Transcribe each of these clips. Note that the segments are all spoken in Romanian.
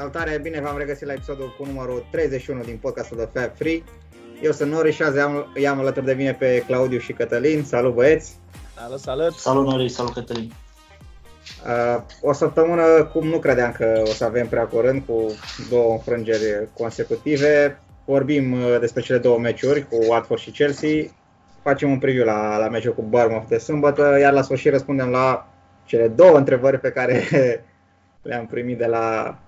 Salutare, bine v-am regăsit la episodul cu numărul 31 din podcastul de Fab Free. Eu sunt Nori și azi am, i-am alături de mine pe Claudiu și Cătălin. Salut băieți! Salut, salut! Salut Nori, salut Cătălin! Uh, o săptămână cum nu credeam că o să avem prea curând, cu două înfrângeri consecutive. Vorbim uh, despre cele două meciuri cu Watford și Chelsea. Facem un preview la, la meciul cu Bournemouth de sâmbătă, iar la sfârșit răspundem la cele două întrebări pe care le-am primit de la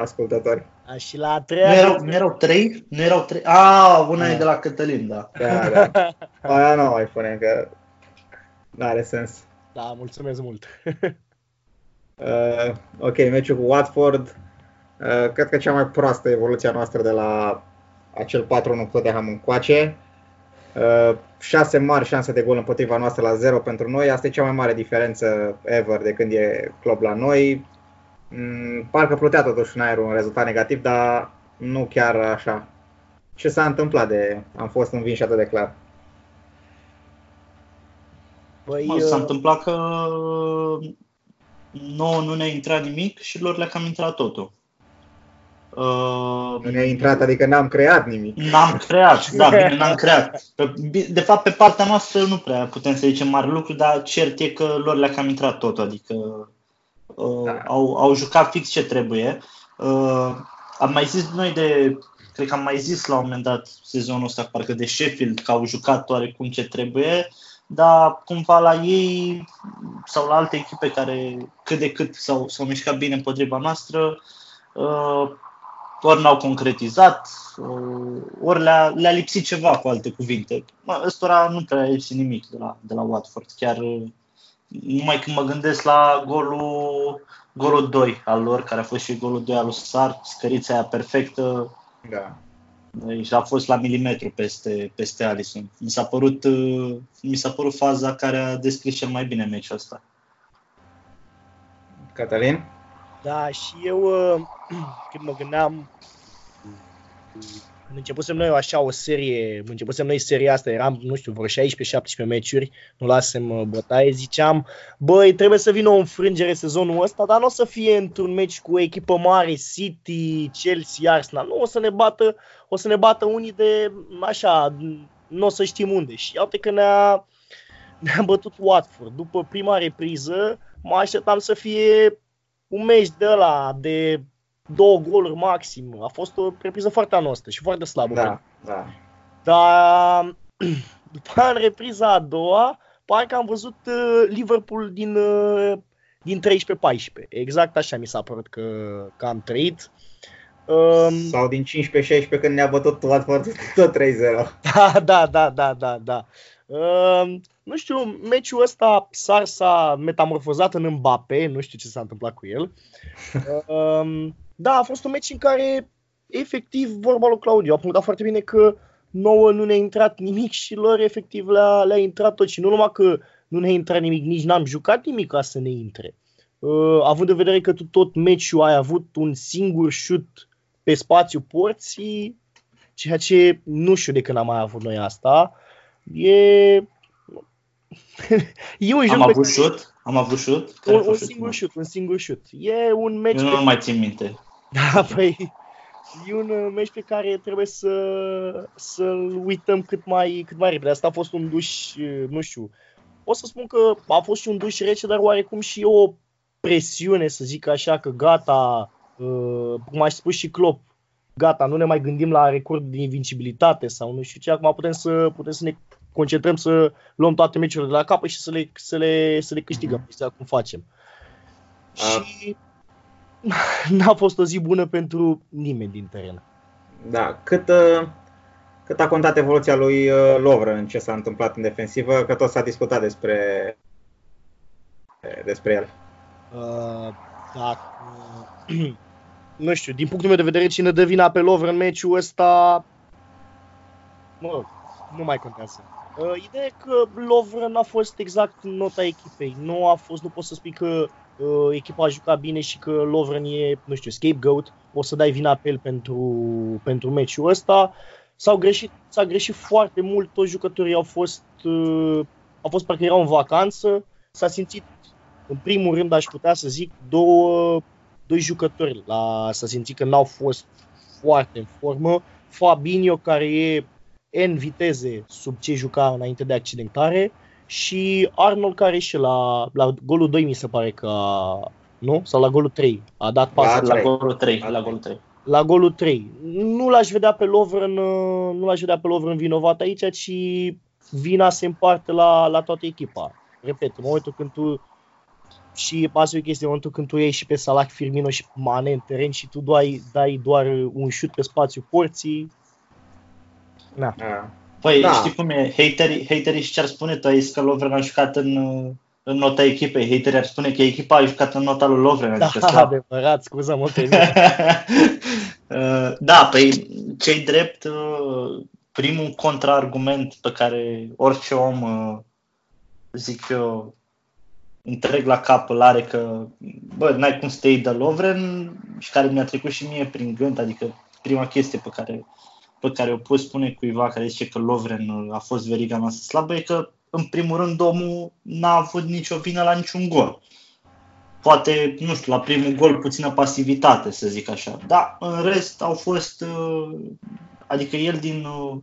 ascultători. A, și la a treia... Nu erau, nu erau trei? Nu erau trei? A, una Da. e de la Cătălin, da. Da, da. Aia nu mai punem că nu are sens. Da, mulțumesc mult. Uh, ok, meciul cu Watford. Uh, cred că cea mai proastă evoluția noastră de la acel 4-1 Tottenham încoace. Uh, șase mari șanse de gol împotriva noastră la 0 pentru noi. Asta e cea mai mare diferență ever de când e club la noi. Mm, parcă plutea totuși în aer un rezultat negativ, dar nu chiar așa. Ce s-a întâmplat de am fost învinși atât de clar? Păi, Mă, s-a uh, întâmplat că nouă nu ne-a intrat nimic și lor le-a cam intrat totul. Uh, Nu ne-a intrat, adică n-am creat nimic. N-am creat, da, bine, n-am creat. Pe- De fapt, pe partea noastră nu prea putem să zicem mare lucru, dar cert e că lor le-a cam intrat totul, adică uh, Da. au, au jucat fix ce trebuie. Uh, am mai zis noi de, cred că am mai zis la un moment dat sezonul ăsta, parcă de Sheffield, că au jucat oarecum ce trebuie, dar cumva la ei sau la alte echipe care cât de cât s-au, s-au mișcat bine împotriva noastră, uh, ori n-au concretizat, uh, ori le-a, le-a lipsit ceva, cu alte cuvinte. Mă, ăstora nu prea a lipsit nimic de la, de la Watford. Chiar uh, numai când mă gândesc la golul, golul 2 al lor, care a fost și golul 2 al lui Sar, scărița aia perfectă, Da. și a fost la milimetru peste, peste Alisson. Mi s-a părut, uh, mi s-a părut faza care a descris cel mai bine meciul ăsta. Cătălin? da, și eu uh, când mă gândeam când începusem noi așa o serie, începusem noi seria asta, eram, nu știu, vreo 16-17 meciuri, nu lasem uh, bătaie, ziceam, băi, trebuie să vină o înfrângere sezonul ăsta, dar nu o să fie într-un meci cu o echipă mare, City, Chelsea, Arsenal, nu, o să ne bată, o să ne bată unii de, așa, nu o să știm unde. Și iată că ne-a, ne-a bătut Watford. După prima repriză, mă așteptam să fie un meci de ăla de două goluri maxim. A fost o repriză foarte anostă și foarte slabă. Da, da. Dar după aia, în repriza a doua, parcă am văzut uh, Liverpool din, uh, din 13-14. Exact așa mi s-a părut că, că am trăit. Um, Sau din 15-16 când ne-a bătut Watford tot 3-0. Da, da, da, da, da, da. Uh, nu știu, meciul ăsta Sar s-a metamorfozat în Mbappé, nu știu ce s-a întâmplat cu el. Uh, da, a fost un meci în care, efectiv, vorba lui Claudiu a punctat foarte bine că nouă nu ne-a intrat nimic și lor, efectiv, le-a, le-a intrat tot. Și nu numai că nu ne-a intrat nimic, nici n-am jucat nimic ca să ne intre. Uh, având în vedere că tu tot meciul ai avut un singur șut pe spațiu porții, ceea ce nu știu de când am mai avut noi asta. E... e un joc Am pe avut care- șut? Am avut șut? Care a un, un fost singur șutul? șut, un singur șut. E un meci Eu pe nu mai țin minte. Da, păi, e un uh, meci pe care trebuie să, să-l uităm cât mai, cât mai repede. Asta a fost un duș, uh, nu știu, pot să spun că a fost și un duș rece, dar oarecum și o presiune, să zic așa, că gata, uh, cum a spus și Klopp, gata, nu ne mai gândim la record de invincibilitate sau nu știu ce, acum putem să, putem să ne concentrăm să luăm toate meciurile de la capăt și să le, să le, să le câștigăm, exact cum facem. Ah. Și n-a fost o zi bună pentru nimeni din teren. Da, cât, uh, cât a contat evoluția lui uh, Lovren în ce s-a întâmplat în defensivă, că tot s-a discutat despre, despre el. Uh, da, uh, nu știu, din punctul meu de vedere, cine dă vina pe Lovren în meciul ăsta, mă rog, nu mai contează. Uh, ideea e că Lovren a fost exact nota echipei. Nu a fost, nu pot să spui că uh, echipa a jucat bine și că Lovren e, nu știu, scapegoat. O să dai vina pe el pentru, pentru meciul ăsta. S-au greșit, s-a greșit foarte mult, toți jucătorii au fost, uh, au fost parcă erau în vacanță. S-a simțit, în primul rând, aș putea să zic, două, doi jucători la s-a simțit că n-au fost foarte în formă. Fabinho, care e N viteze sub ce juca înainte de accidentare și Arnold care și la, la golul 2 mi se pare că nu? Sau la golul 3 a dat pas la, la golul 3, la golul 3. La golul 3. Nu l-aș vedea pe Lovren, nu l-aș vedea pe Lovren vinovat aici, ci vina se împarte la, la toată echipa. Repet, în momentul când tu și asta e o chestie, în momentul când tu iei și pe Salah, Firmino și Mane în teren și tu dai, dai doar un șut pe spațiu porții, Na. Păi da. știi cum e, haterii, haterii și ce ar spune tu, ai zis că Lovren a jucat în, în nota echipei, haterii ar spune că echipa a jucat în nota lui Lovren. Da, adică adevărat, scuză-mă pe mine. Uh, da, păi cei drept, uh, primul contraargument pe care orice om, uh, zic eu, întreg la cap îl are că, bă, n-ai cum să te iei de Lovren și care mi-a trecut și mie prin gând, adică prima chestie pe care pe care o poți spune cuiva care zice că Lovren a fost veriga noastră slabă e că, în primul rând, omul n-a avut nicio vină la niciun gol. Poate, nu știu, la primul gol puțină pasivitate, să zic așa. Da, în rest au fost, uh, adică el din uh,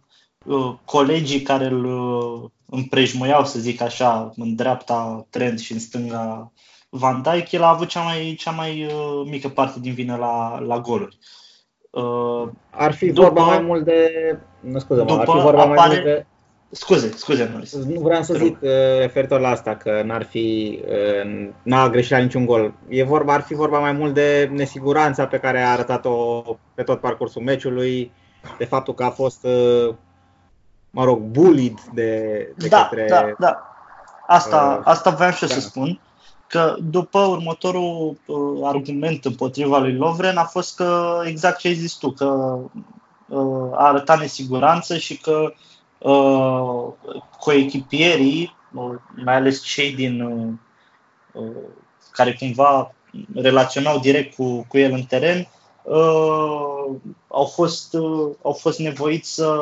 uh, colegii care îl împrejmuiau, să zic așa, în dreapta Trent și în stânga Van Dijk, el a avut cea mai, cea mai mică parte din vină la, la goluri. Uh, ar fi după, vorba mai mult de... Nu, scuze mă, ar fi vorba apare... mai mult de... Scuze, scuze, Norris. Nu vreau să zic uh, referitor la asta, că n-ar fi, uh, n-a greșit la niciun gol. E vorba, ar fi vorba mai mult de nesiguranța pe care a arătat-o pe tot parcursul meciului, de faptul că a fost, uh, mă rog, bullied de, de da, către... Da, da, asta, uh, asta voiam și da. să spun că după următorul uh, argument împotriva lui Lovren a fost că exact ce ai zis tu, că uh, a arătat nesiguranță și că uh, coechipierii, uh, mai ales cei din uh, uh, care cumva relaționau direct cu, cu el în teren, uh, au, fost, uh, au fost nevoiți să,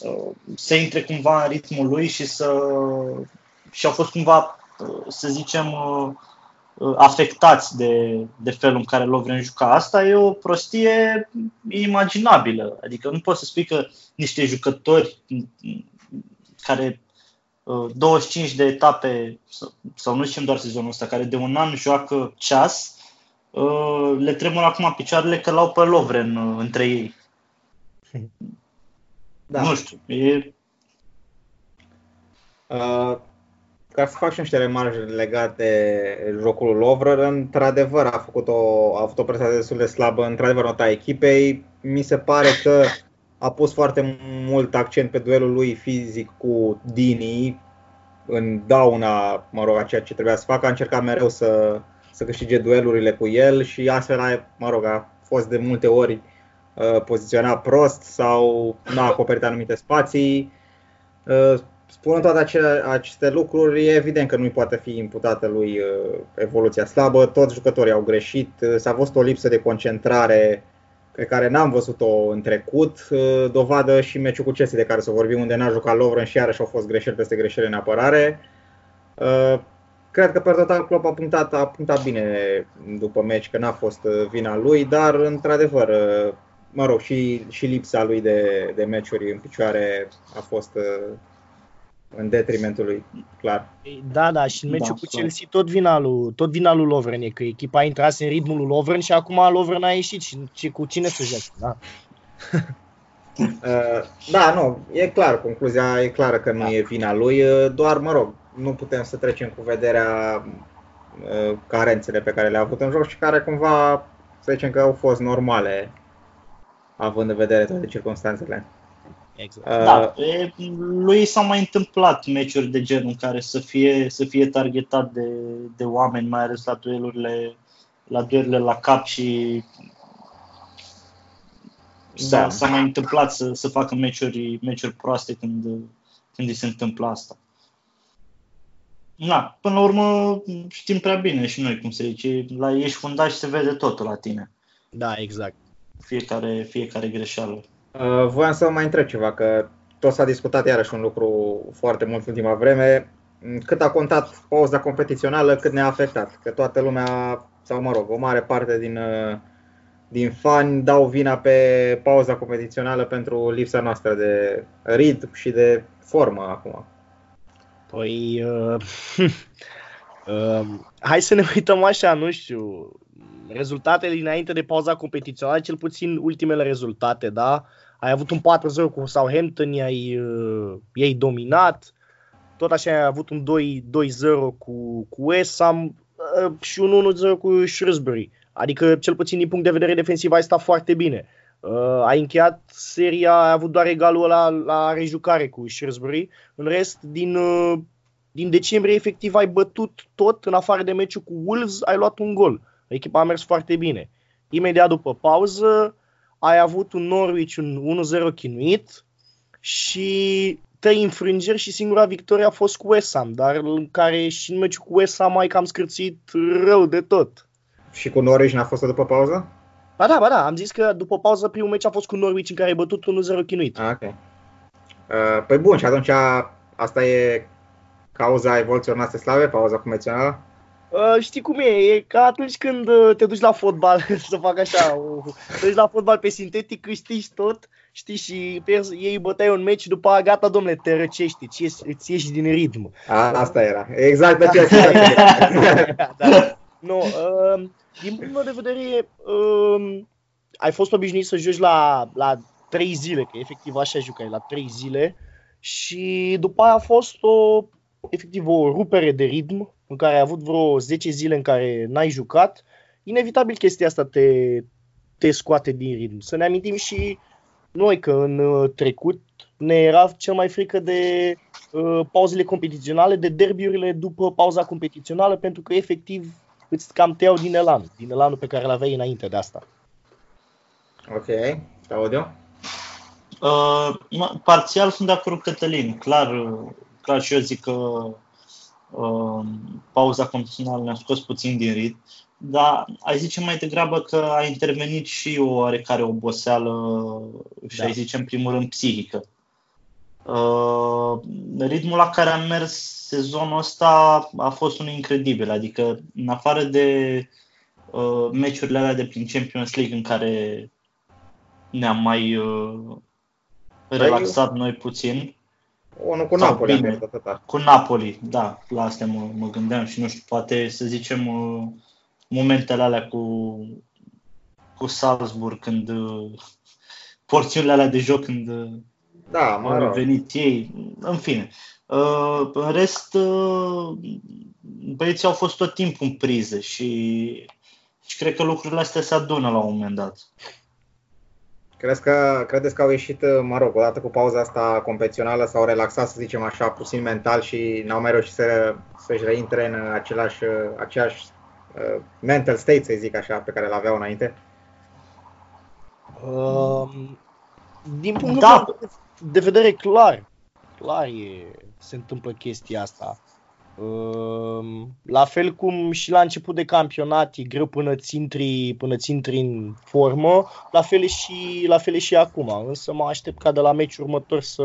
uh, să intre cumva în ritmul lui și să și au fost cumva să zicem, uh, uh, afectați de, de felul în care Lovren juca. Asta e o prostie imaginabilă. Adică nu poți să spui că niște jucători care 25 uh, de etape, sau nu zicem doar sezonul ăsta, care de un an joacă ceas, le tremur acum picioarele că l-au pe Lovren între ei. Da. Nu știu, e... Uh, ca să fac și niște remarci legate de jocul Lovrer, într-adevăr a, făcut o, a avut o prestație destul de slabă, într-adevăr nota echipei. Mi se pare că a pus foarte mult accent pe duelul lui fizic cu Dini în dauna, mă rog, a ceea ce trebuia să facă. A încercat mereu să, să câștige duelurile cu el și astfel a, mă rog, a fost de multe ori uh, poziționat prost sau n-a acoperit anumite spații. Uh, Spunând toate acele, aceste lucruri, e evident că nu poate fi imputată lui uh, evoluția slabă. Toți jucătorii au greșit. Uh, s-a văzut o lipsă de concentrare pe care n-am văzut-o în trecut. Uh, dovadă și meciul cu Chelsea de care să vorbim, unde n-a jucat Lovren și iarăși au fost greșeli peste greșeli în apărare. Cred că pe total Klopp a punctat, a punctat bine după meci, că n-a fost vina lui, dar într-adevăr, mă rog, și, și lipsa lui de, de meciuri în picioare a fost în detrimentul lui, clar. Da, da, și în meciul da, cu Chelsea tot vina lui, tot vina lui Lovren e că echipa a intrat în ritmul lui Lovren și acum Lovren a ieșit și, și cu cine să joace, da? Uh, da, nu, e clar, concluzia e clară că nu da. e vina lui, uh, doar, mă rog, nu putem să trecem cu vederea uh, carențele pe care le-a avut în joc și care cumva, să zicem că au fost normale, având în vedere toate circunstanțele. Exact. Uh, da, e, lui s-au mai întâmplat meciuri de genul în care să fie, să fie targetat de, de oameni, mai ales la duelurile, la duelurile la cap și s-a, da. s-a mai întâmplat să, să facă meciuri, meciuri proaste când, când îi se întâmplă asta. Da, până la urmă știm prea bine și noi cum se zice, la ești fundaș se vede totul la tine. Da, exact. Fiecare, fiecare greșeală. Uh, voiam să mai întreb ceva, că tot s-a discutat iarăși un lucru foarte mult în ultima vreme. Cât a contat pauza competițională, cât ne-a afectat? Că toată lumea sau mă rog, o mare parte din, uh, din fani dau vina pe pauza competițională pentru lipsa noastră de ritm și de formă acum. Păi, uh, uh, hai să ne uităm așa, nu știu, rezultatele dinainte de pauza competițională, cel puțin ultimele rezultate, da? Ai avut un 4-0 cu Southampton, i-ai, uh, i-ai dominat, tot așa ai avut un 2-0 cu, cu West Ham uh, și un 1-0 cu Shrewsbury. Adică, cel puțin din punct de vedere defensiv, ai stat foarte bine. Uh, ai încheiat seria, ai avut doar egalul la, la rejucare cu Shrewsbury. În rest, din, uh, din decembrie, efectiv, ai bătut tot, în afară de meciul cu Wolves, ai luat un gol. Echipa a mers foarte bine. Imediat după pauză, ai avut un Norwich un 1-0 chinuit și trei înfrângeri și singura victorie a fost cu West Ham, dar în care și în meciul cu West Ham ai cam scârțit rău de tot. Și cu Norwich n-a fost după pauză? Ba da, ba da, am zis că după pauză primul meci a fost cu Norwich în care ai bătut 1-0 chinuit. Ah, ok. Uh, păi bun, și atunci asta e cauza evoluției noastre slave, pauza convențională? Uh, știi cum e, e ca atunci când uh, te duci la fotbal, să fac așa, uh, te duci la fotbal pe sintetic, câștigi tot, știi, și pierzi, ei bătai un meci, după aia gata, domnule, te răcești, îți ieși, îți ieși din ritm. A, asta era, exact de ce da, da. Nu, uh, din punctul meu de vedere, uh, ai fost obișnuit să joci la, la 3 zile, că efectiv așa jucai, la 3 zile, și după aia a fost o, efectiv o rupere de ritm, în care ai avut vreo 10 zile în care n-ai jucat, inevitabil chestia asta te, te scoate din ritm. Să ne amintim și noi că în uh, trecut ne era cel mai frică de uh, pauzele competiționale, de derbiurile după pauza competițională, pentru că efectiv îți cam te iau din elan, din elanul pe care l-aveai înainte de asta. Ok, audio? Uh, parțial sunt de acord cu Cătălin. Clar, clar și eu zic că uh, pauza competițională ne-a scos puțin din ritm, dar ai zice mai degrabă că a intervenit și o oarecare oboseală și da. ai zice în primul rând psihică. Uh, ritmul la care am mers sezonul ăsta a fost unul incredibil, adică în afară de uh, meciurile alea de prin Champions League în care ne-am mai uh, relaxat noi puțin. Unul cu Napoli. Bine, cu Napoli, da, la astea mă, mă gândeam și nu știu, poate să zicem uh, momentele alea cu, cu Salzburg când uh, porțiunile alea de joc când uh, da, mă au venit ei, în fine. Uh, în rest, uh, băieții au fost tot timpul în priză și, și cred că lucrurile astea se adună la un moment dat. Crezi că, credeți că au ieșit, uh, mă rog, odată cu pauza asta competițională, s-au relaxat, să zicem așa, puțin mental și n-au mai reușit să, să-și reintre în același, uh, aceeași uh, mental state, să zic așa, pe care l-aveau înainte? Um, din punctul da. de vedere clar, clar e, se întâmplă chestia asta. Ehm, la fel cum și la început de campionat e greu până ți intri, până ți intri în formă, la fel, și, la fel și acum. Însă mă aștept ca de la meciul următor să,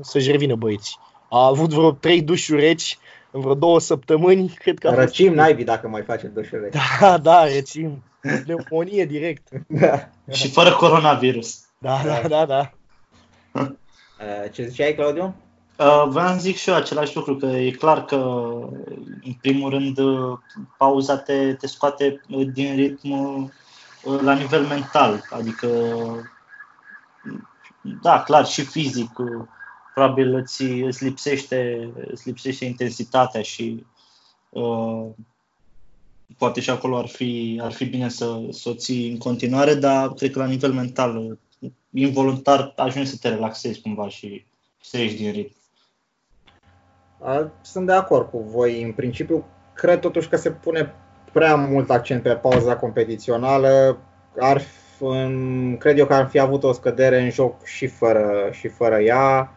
să-și revină băieții. A avut vreo trei dușuri reci în vreo două săptămâni, cred că Răcim fost... naibii dacă mai face dușuri reci. Da, da, răcim. Pneumonie direct. Da. Și fără coronavirus. Da, da, da, da. Eh, ce ziceai, Claudiu? Uh, vreau să zic și eu același lucru, că e clar că, în primul rând, pauza te, te scoate din ritm uh, la nivel mental, adică, da, clar, și fizic, uh, probabil îți, îți, lipsește, îți lipsește intensitatea și uh, poate și acolo ar fi, ar fi bine să, să o ții în continuare, dar cred că la nivel mental, involuntar, ajungi să te relaxezi cumva și să ieși din ritm. Sunt de acord cu voi. În principiu, cred totuși că se pune prea mult accent pe pauza competițională. Ar, cred eu că ar fi avut o scădere în joc și fără, și fără ea.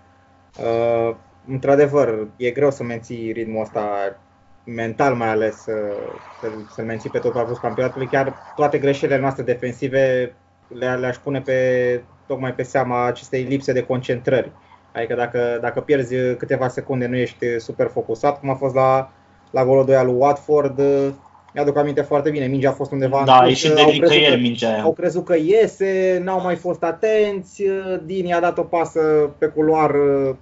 Într-adevăr, e greu să menții ritmul ăsta mental mai ales să, să-l menții pe tot parcursul campionatului. Chiar toate greșelile noastre defensive le, le-aș pune pe, tocmai pe seama acestei lipse de concentrări. Adică dacă, dacă pierzi câteva secunde, nu ești super focusat, cum a fost la, la golul 2 al lui Watford, Mi-aduc aminte foarte bine, mingea a fost undeva în Da, sus, e și de au crezut nicăieri că- mingea aia. Au crezut că iese, n-au mai fost atenți, Dini a dat o pasă pe culoar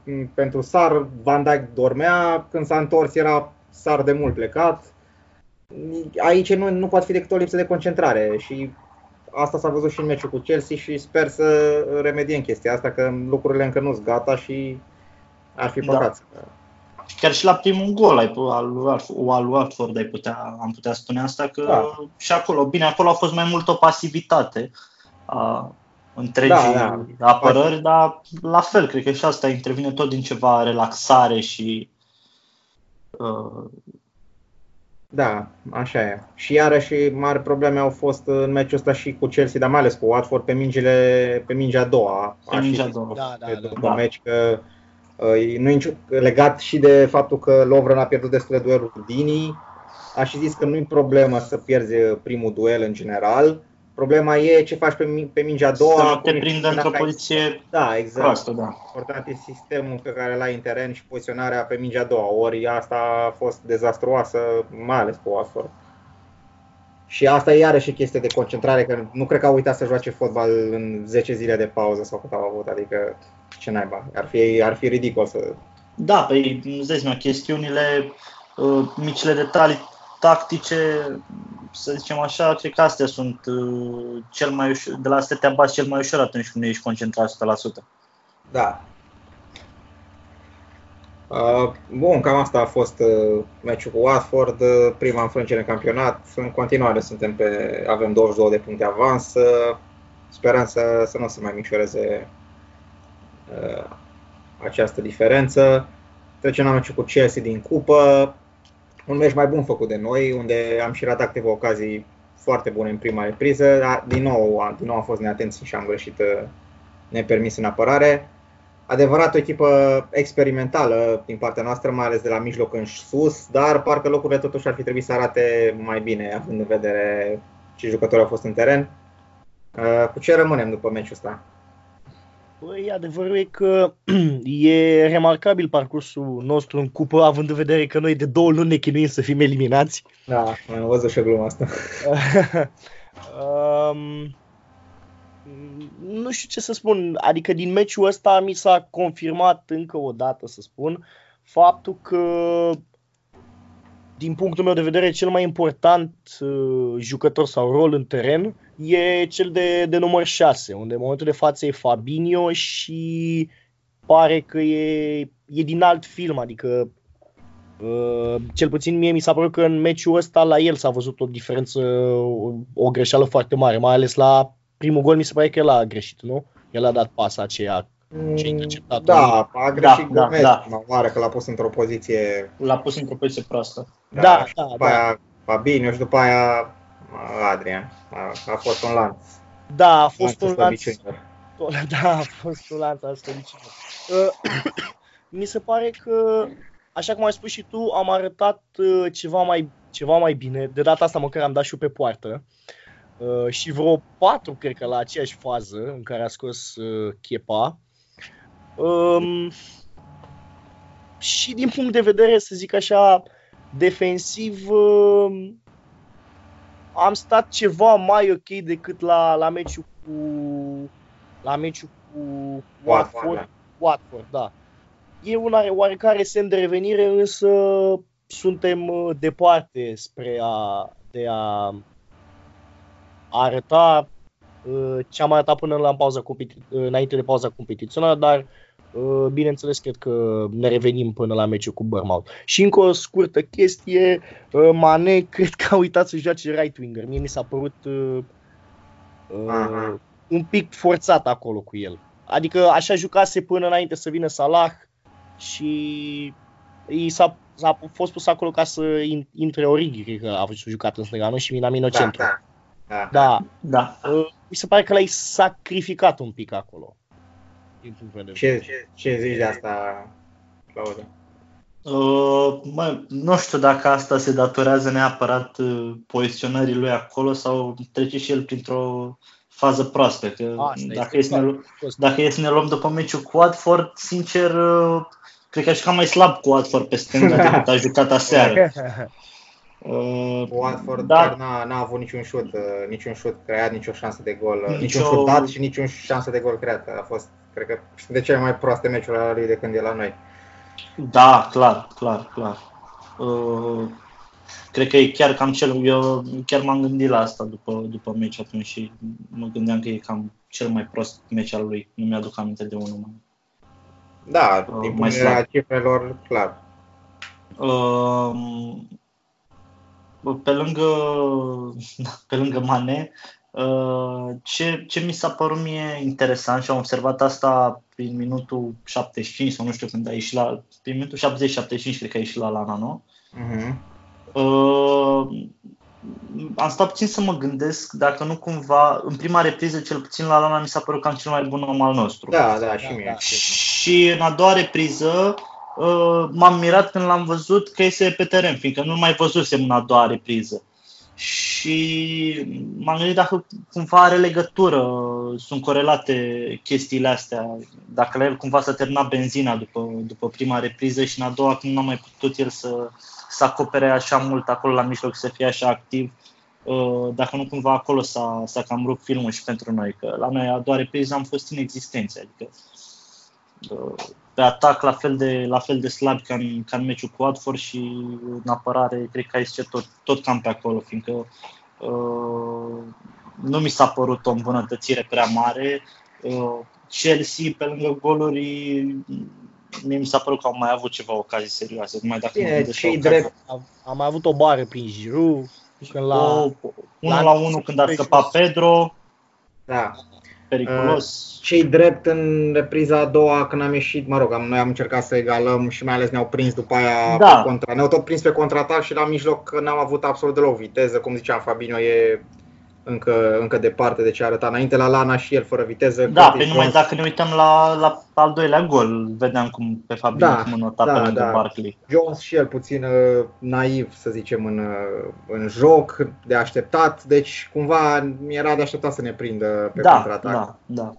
m, pentru Sar, Van Dijk dormea, când s-a întors era Sar de mult plecat. Aici nu, nu poate fi decât o lipsă de concentrare și asta s-a văzut și în meciul cu Chelsea și sper să remediem chestia asta, că lucrurile încă nu sunt gata și ar fi Da. păcat. să- Chiar și la primul gol ai, pu- al, lui Watford- al lui Watford ai putea, am putea spune asta că Da. și acolo, bine, acolo a fost mai mult o pasivitate a întregii Da, da. apărări, dar la fel, cred că și asta intervine tot din ceva relaxare și uh, Da, așa e. Și iarăși mari probleme au fost în meciul ăsta și cu Chelsea, dar mai ales cu Watford pe mingile, pe mingea a doua. Pe Aș fi mingea a zis doua. Da, da, pe da. după Da. meci că uh, nu e nicio, legat și de faptul că Lovren a pierdut destule dueluri cu Dini. Aș fi zis că nu e problemă să pierzi primul duel în general. Problema e ce faci pe, mi- pe mingea a doua. să nu te cum e- prindă într-o dacă ai- poziție Da, exact. proastă, da. Important e sistemul pe care l-ai în teren și poziționarea pe mingea a doua. Ori asta a fost dezastruoasă, mai ales cu Watford. Și asta e iarăși o chestie de concentrare, că nu cred că au uitat să joace fotbal în 10 zile de pauză sau cât au avut, adică ce naiba, ar fi, ar fi ridicol să... Da, păi, îți dai seama, chestiunile, uh, micile detalii tactice, să zicem așa, cred că astea sunt uh, cel mai ușor, de la astea te abați cel mai ușor atunci când nu ești concentrat 100%. Da. Uh, bun, cam asta a fost uh, meciul cu Watford, uh, prima înfrângere în campionat. În continuare suntem pe, avem 22 de puncte avans. Uh, sperăm să, să nu se mai micșoreze uh, această diferență. Trecem la meciul cu Chelsea din cupă. Un meci mai bun făcut de noi, unde am și ratat câteva ocazii foarte bune în prima repriză, dar din nou, din nou am fost neatenți și am greșit uh, nepermis în apărare. Adevărat o echipă experimentală din partea noastră, mai ales de la mijloc în sus, dar parcă locurile totuși ar fi trebuit să arate mai bine, având în vedere ce jucători au fost în teren. Uh, Cu ce rămânem după meciul ăsta? Păi, adevărul e că e remarcabil parcursul nostru în cupă, având în vedere că noi de două luni ne chinuim să fim eliminați. Da, am văzut și gluma asta. um, nu știu ce să spun, adică din meciul ăsta mi s-a confirmat încă o dată, să spun, faptul că din punctul meu de vedere, cel mai important uh, jucător sau rol în teren e cel de, de număr 6, unde în momentul de față e Fabinho și pare că e, e din alt film, adică uh, cel puțin mie mi s-a părut că în meciul ăsta la el s-a văzut o diferență, o, o greșeală foarte mare, mai ales la primul gol mi se pare că el a greșit, nu? El a dat pasa aceea ce interceptat. Da, a greșit Da, da, Gomez, da. prima oară că l-a pus într-o poziție L-a pus într-o poziție proastă. Da, și da, după da. aia Fabinho și după aia Adrian. A, a fost un lanț. Da, a fost un Lanțul lanț slăbiciunilor. Da, a fost un lanț al slăbiciunilor. Uh, Mi se pare că, așa cum ai spus și tu, am arătat uh, ceva mai, ceva mai bine. De data asta măcar am dat și eu pe poartă. Uh, și vreo patru, cred că, la aceeași fază în care a scos uh, Chepa. Um, și din punct de vedere, să zic așa, defensiv, uh, am stat ceva mai ok decât la, la meciul cu la meciul cu Watford, Watford. da. Watford, da. E un are- oarecare semn de revenire, însă suntem uh, departe spre a, de a arăta uh, ce am arătat până la pauza competi- uh, înainte de pauza competițională, dar uh, bineînțeles cred că ne revenim până la meciul cu Bournemouth. Și încă o scurtă chestie, uh, Mane cred că a uitat să joace right winger. Mie mi s-a părut uh, uh, Aha. un pic forțat acolo cu el. Adică așa jucase până înainte să vină Salah și i s-a, s-a fost pus acolo ca să in- intre Origi, cred că a fost jucat în stânga, nu? Și Minamino Da, centru. da, da. Da, Da. uh, mi se pare că l-ai sacrificat un pic acolo. Din punct de vedere. Ce, ce, ce zici de asta, Claudiu? Uh, mă, nu știu dacă asta se datorează neapărat uh, poziționării lui acolo sau trece și el printr-o fază proastă. Că Asta dacă, este e să ne, clar. lu- dacă e să ne luăm după meciul cu Watford, sincer, uh, cred că aș jucat mai slab cu Watford pe stânga decât aș jucat aseară. Uh, Watford da. chiar n-a, n-a avut niciun șut, uh, niciun șut creat, nicio șansă de gol, uh, Nicio- niciun șut dat și niciun șansă de gol creat. A fost, cred că, de cele mai proaste meciuri ale lui de când e la noi. Da, clar, clar, clar. Uh, cred că e chiar cam cel, eu chiar m-am gândit la asta după, după meci atunci și mă gândeam că e cam cel mai prost meci al lui. Nu mi-aduc aminte de unul mai. Da, Uh, din mai punct de vedere slab. al cifrelor, clar. Uh, pe lângă, pe lângă Mane, uh, ce, ce mi s-a părut mie interesant și am observat asta prin minutul 75 sau nu știu când a ieșit la, prin minutul 70-75 cred că a ieșit la Lana, nu? Mhm. Uh, am stat puțin să mă gândesc dacă nu cumva, în prima repriză, cel puțin la Lana mi s-a părut cam cel mai bun om al nostru. Da, da, și Da, mie. da. Și în a doua repriză uh, m-am mirat când l-am văzut că iese pe teren, fiindcă nu mai văzusem în a doua repriză. Și m-am gândit dacă cumva are legătură, sunt corelate chestiile astea, dacă la el cumva s-a terminat benzina după, după prima repriză și în a doua când n-a mai putut el să, să acopere așa mult acolo la mijloc, să fie așa activ, uh, dacă nu cumva acolo s-a, s-a cam rupt filmul și pentru noi, că la noi a doua repriză am fost inexistenți, adică uh, pe atac la fel de, la fel de slab ca în, ca în meciul cu Watford și în apărare cred că aici tot, tot cam pe acolo, fiindcă uh, nu mi s-a părut o îmbunătățire prea mare. Uh, Chelsea, pe lângă goluri, mie mi s-a părut că au mai avut ceva ocazii serioase, numai dacă mă Bine, gândesc la cei ocazii. drept, Am, am mai avut o bară prin Giroud, când la... O, unul la- la unul când a scăpat Pedro, da. Periculos. Cei drept în repriza a doua, când am ieșit, mă rog, am, noi am încercat să egalăm și mai ales ne-au prins după aia Da. pe contra. Ne-au tot prins pe contraatac și la mijloc n-am avut absolut deloc viteză. Cum ziceam, Fabinho e încă, încă departe de ce arăta înainte la Lana și el fără viteză. Da, Curtis pe numai Jones- dacă ne uităm la, la al doilea gol, vedeam cum pe Fabinho Da, cum înota da, pe lângă da. Barkley. Jones și el puțin uh, naiv, să zicem, în, uh, în joc, de așteptat, deci cumva era de așteptat să ne prindă pe Da, contraatac. da, da.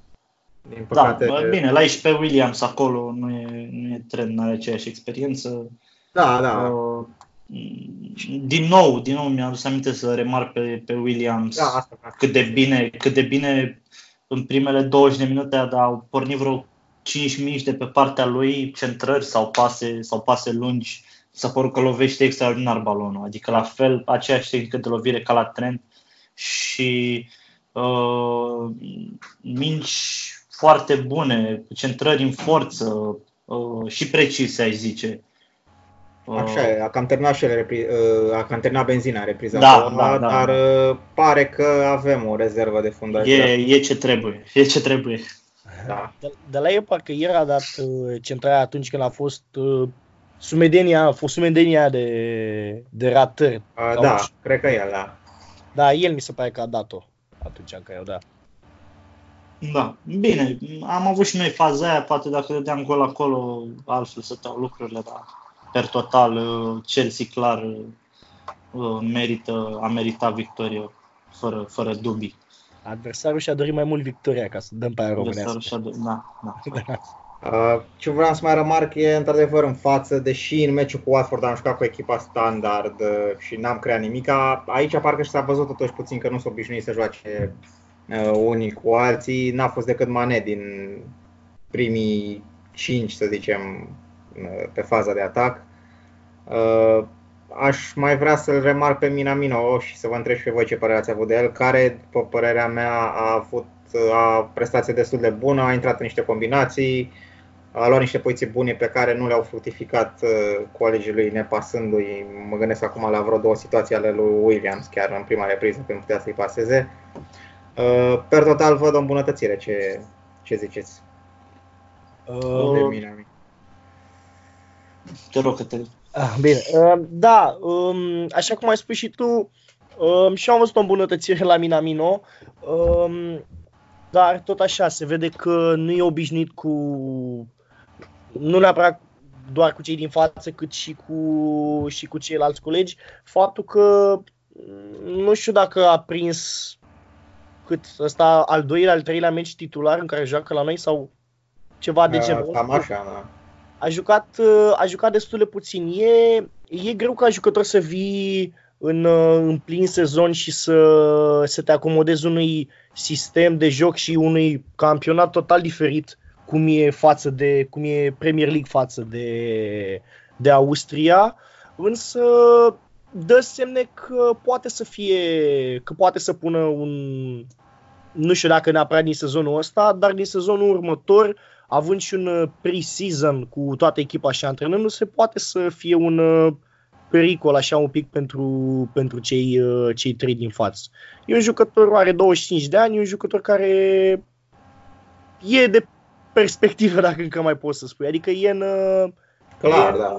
Din Da, păcate, bă, bine, la și pe Williams acolo, nu e, nu e trend, nu are aceeași experiență. da, da. Uh, din nou, din nou mi-am adus aminte să remarc pe, pe Williams da, asta, cât de bine, cât de bine în primele 20 de minute dar au pornit vreo 5 mici de pe partea lui, centrări sau pase, sau pase lungi. S-a părut că lovește extraordinar balonul, adică la fel aceeași tehnică de lovire ca la Trent și uh, minci foarte bune, cu centrări în forță uh, și precise, aș zice. Uh, Așa e, a cam terminat și el, repri- uh, a cam terminat benzina în repriza Da, a doua, da, da, dar da. uh, pare că avem o rezervă de fundaj. E, e ce trebuie, e ce trebuie. Da. De, de la el parcă el a dat uh, centrarea atunci când a fost uh, sumedenia, a fost sumedenia de, de ratări. Uh, Sau da, nu știu. cred că el, da. Da, el mi se pare că a dat-o atunci că eu da. Da, bine, am avut și noi faza aia, poate dacă dădeam gol acolo, altfel stăteau lucrurile, dar per total uh, Chelsea clar uh, merită, a meritat victorie fără, fără dubii. Adversarul și-a dorit mai mult victoria ca să dăm pe aia Adversarul românească. și-a do- Da, da. Uh, ce vreau să mai remarc e într-adevăr în față, deși în meciul cu Watford am jucat cu echipa standard uh, și n-am creat nimic, aici parcă și s-a văzut totuși puțin că nu s-au obișnuit să joace uh, unii cu alții, n-a fost decât Mane din primii 5, să zicem, uh, pe faza de atac. Uh, aș mai vrea să-l remarc pe Minaminoș și să vă întreb și pe voi ce părere ați avut de el, care, după părerea mea, a avut a prestație destul de bună, a intrat în niște combinații, a luat niște poziții bune pe care nu le-au fructificat uh, colegii lui nepasându-i. Mă gândesc acum la vreo două situații ale lui Williams, chiar în prima repriză când putea să-i paseze. Uh, Per total văd o îmbunătățire, ce, ce ziceți? Uh, De Minaminoș. Te rog că te... Ah, bine. Uh, da, um, așa cum ai spus și tu, um, și eu am văzut o îmbunătățire la Minamino, um, dar tot așa se vede că nu e obișnuit cu, nu neapărat doar cu cei din față, cât și cu, și cu ceilalți colegi, faptul că mm, nu știu dacă a prins cât ăsta al doilea, al treilea meci titular în care joacă la noi sau ceva de Uh, genul Cam așa, da. A jucat, uh, a jucat destul de puțin. E, e greu ca jucător să vii în, uh, în plin sezon și să, să te acomodezi unui sistem de joc și unui campionat total diferit cum e față de cum e Premier League față de, de Austria, însă dă semne că poate să fie, că poate să pună un, nu știu dacă neapărat din sezonul ăsta, dar din sezonul următor, având și un pre-season cu toată echipa și antrenându-se, poate să fie un pericol așa un pic pentru, pentru cei, cei trei din față. E un jucător, are 25 de ani, e un jucător care e de perspectivă, dacă încă mai poți să spui. Adică e în, Clar, e, da.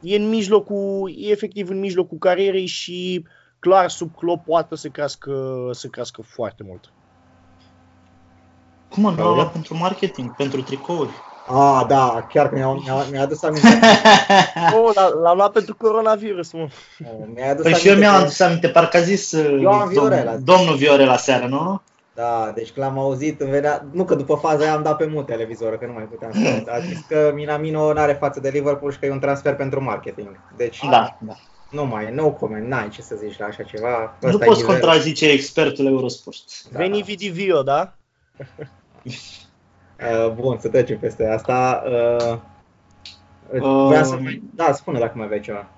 e în mijlocul, e efectiv în mijlocul carierei și clar sub Klopp poate să crească, să crească foarte mult. Cum mă, l-au luat pentru marketing, pentru tricouri. Ah, da, chiar că mi-a, mi-a, mi-a adus aminte. oh, l-am luat pentru coronavirus, mă. Mi-a adus păi și eu mi-am adus aminte, parcă a zis Eu am Viorela. Domn, domnul Viorela seară, nu? Da, deci când l-am auzit, îmi venea, nu că după faza aia am dat pe mut televizorul, că nu mai puteam să A zis că Minamino nu are față de Liverpool și că e un transfer pentru marketing. Deci Da, da. nu mai e, no comment, n-ai ce să zici la așa ceva. Nu Ăsta e poți nivelul. contrazice expertul Eurosport. Da, Veni da. vidi vio, da? Uh, bun, să trecem peste asta. Uh, Uh, vreau să mai... Da, spune dacă mai aveai ceva.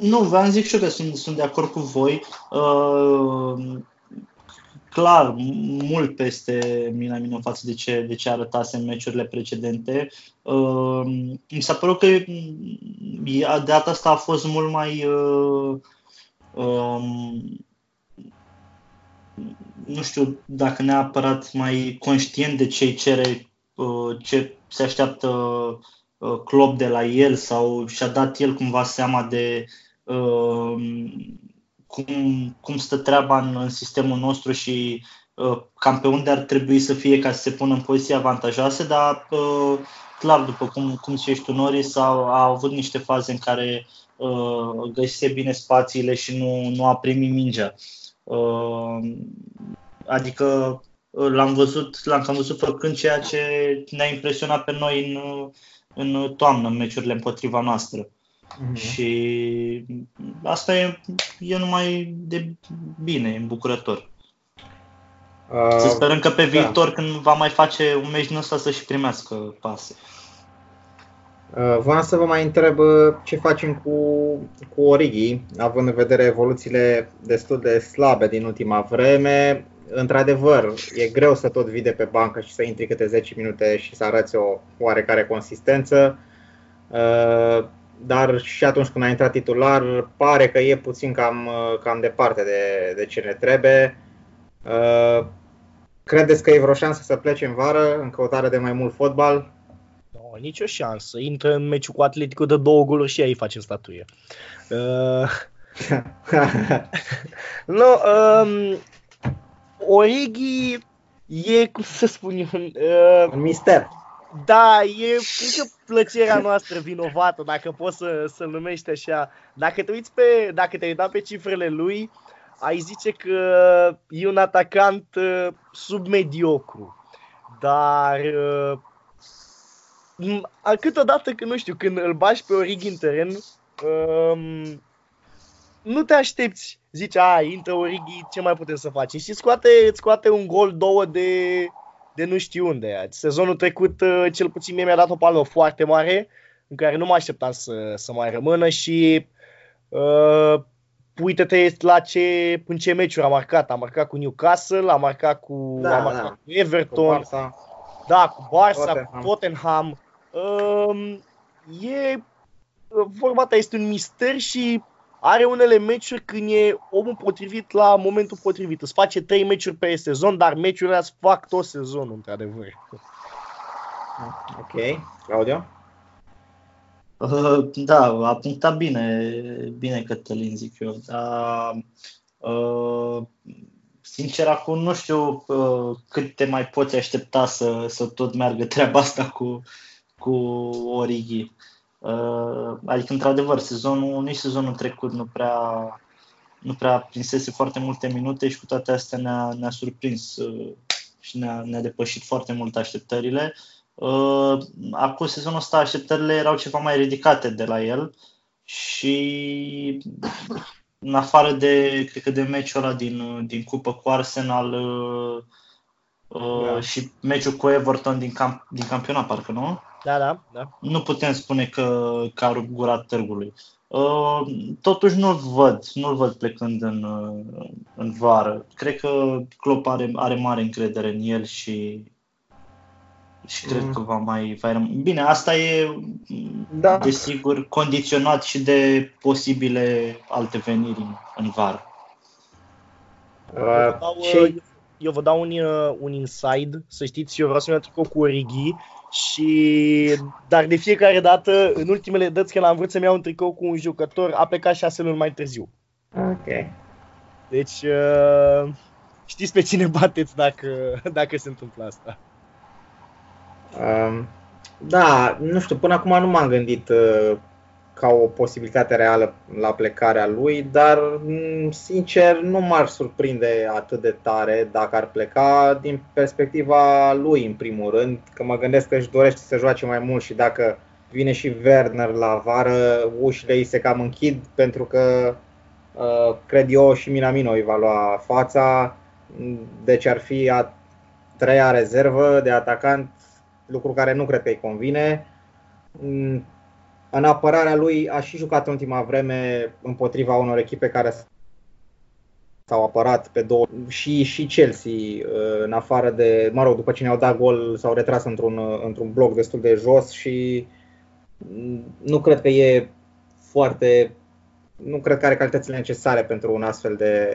Nu, vreau să zic și eu că sunt, sunt de acord cu voi. Uh, clar, mult peste Minamino față de ce, de ce arătase în meciurile precedente. Uh, mi s-a părut că mm, de data asta a fost mult mai uh, um, nu știu dacă neapărat mai conștient de ce cere, uh, ce se așteaptă uh, Klopp de la el sau și-a dat el cumva seama de uh, cum, cum stă treaba în, în sistemul nostru și uh, cam pe unde ar trebui să fie ca să se pună în poziții avantajoase, dar uh, clar, după cum, cum zicești tu, Norris a, a avut niște faze în care uh, găsise bine spațiile și nu, nu a primit mingea. Uh, adică uh, l-am văzut, l-am cam văzut făcând ceea ce ne-a impresionat pe noi în, în toamnă, în meciurile împotriva noastră. Mhm. Și asta e, e numai de bine, îmbucurător. Să Uh, sperăm că pe da. viitor, când va mai face un meci din ăsta, să-și primească pase. Uh, Vreau să vă mai întreb uh, ce facem cu, cu Origi, având în vedere evoluțiile destul de slabe din ultima vreme. Într-adevăr, e greu să tot vii de pe bancă și să intri câte 10 minute și să arăți o oarecare consistență. Uh, Dar și atunci când a intrat titular, pare că e puțin cam, uh, cam departe de, de ce ne trebuie. Uh, Credeți că e vreo șansă să plece în vară în căutare de mai mult fotbal? No, nicio șansă. Intră în meciul cu Atletico de două goluri și ei facem statuie. Uh, nu, um, Origi e, cum să spun eu, uh, Un mister. da, e încă plăcerea noastră vinovată, dacă poți să, să numești așa. Dacă te uiți pe, dacă te uita pe cifrele lui, ai zice că e un atacant uh, submediocru. Dar uh, m- a- câteodată, că nu știu, când îl bași pe Origi în teren, um, nu te aștepți. Zici, a, intră Origi, ce mai putem să facem? Și scoate, îți scoate un gol, două de, de nu știu unde. Sezonul trecut, uh, cel puțin mie mi-a dat o palmă foarte mare, în care nu mă așteptam să, să mai rămână și uh, uite-te la ce, în ce meciuri a marcat. A marcat cu Newcastle, a marcat cu, Da, a marcat da. cu Everton, Cu Barça. da, cu Barça, Tottenham. cu Tottenham. Um, e, vorba ta este un mister și are unele meciuri când e omul potrivit la momentul potrivit. Îți face trei meciuri pe sezon, dar meciurile astea fac tot sezonul, într-adevăr. Ok. Claudio? Uh, Da, a punctat bine, bine Cătălin, zic eu. Dar, uh, sincer, acum nu știu uh, cât te mai poți aștepta să, să tot meargă treaba asta cu, cu Origi. Uh, Adică, într-adevăr, sezonul, nici sezonul trecut nu prea, nu prea prinsese foarte multe minute și cu toate astea ne-a, ne-a surprins uh, și ne-a, ne-a depășit foarte mult așteptările. Uh, acum sezonul ăsta așteptările erau ceva mai ridicate de la el și în afară de, cred că de meciul ăla din, din cupă cu Arsenal uh, uh, da. și meciul cu Everton din, camp, din campionat, parcă nu? Da, da, da. Nu putem spune că, că a rupt gura târgului. Uh, totuși nu-l văd, nu-l văd plecând în, uh, în vară. Cred că Klopp are, are mare încredere în el și și cred mm. că va mai va rămâne. Bine, asta e da. desigur condiționat și de posibile alte veniri în, în vară. Uh, dau, ce... Eu vă dau un, uh, un inside, să știți, eu vreau să-mi tricou cu Origi și dar de fiecare dată, în ultimele dăți când am vrut să-mi iau un tricou cu un jucător, a plecat șase luni mai târziu. Ok. Deci, uh, știți pe cine bateți dacă, dacă se întâmplă asta. Um, da, nu știu, până acum nu m-am gândit uh, ca o posibilitate reală la plecarea lui, dar mm, sincer nu m-ar surprinde atât de tare dacă ar pleca din perspectiva lui în primul rând, că mă gândesc că își dorește să joace mai mult și dacă vine și Werner la vară, ușile îi se cam închid pentru că uh, cred eu și Minamino îi va lua fața, deci ar fi a treia rezervă de atacant lucru care nu cred că îi convine. Mm, în apărarea lui a și jucat în ultima vreme împotriva unor echipe care s-au apărat pe două și, și Chelsea uh, în afară de, mă rog, după ce ne-au dat gol s-au retras într-un, uh, într-un bloc destul de jos și mm, nu cred că e foarte nu cred că are calitățile necesare pentru un astfel de,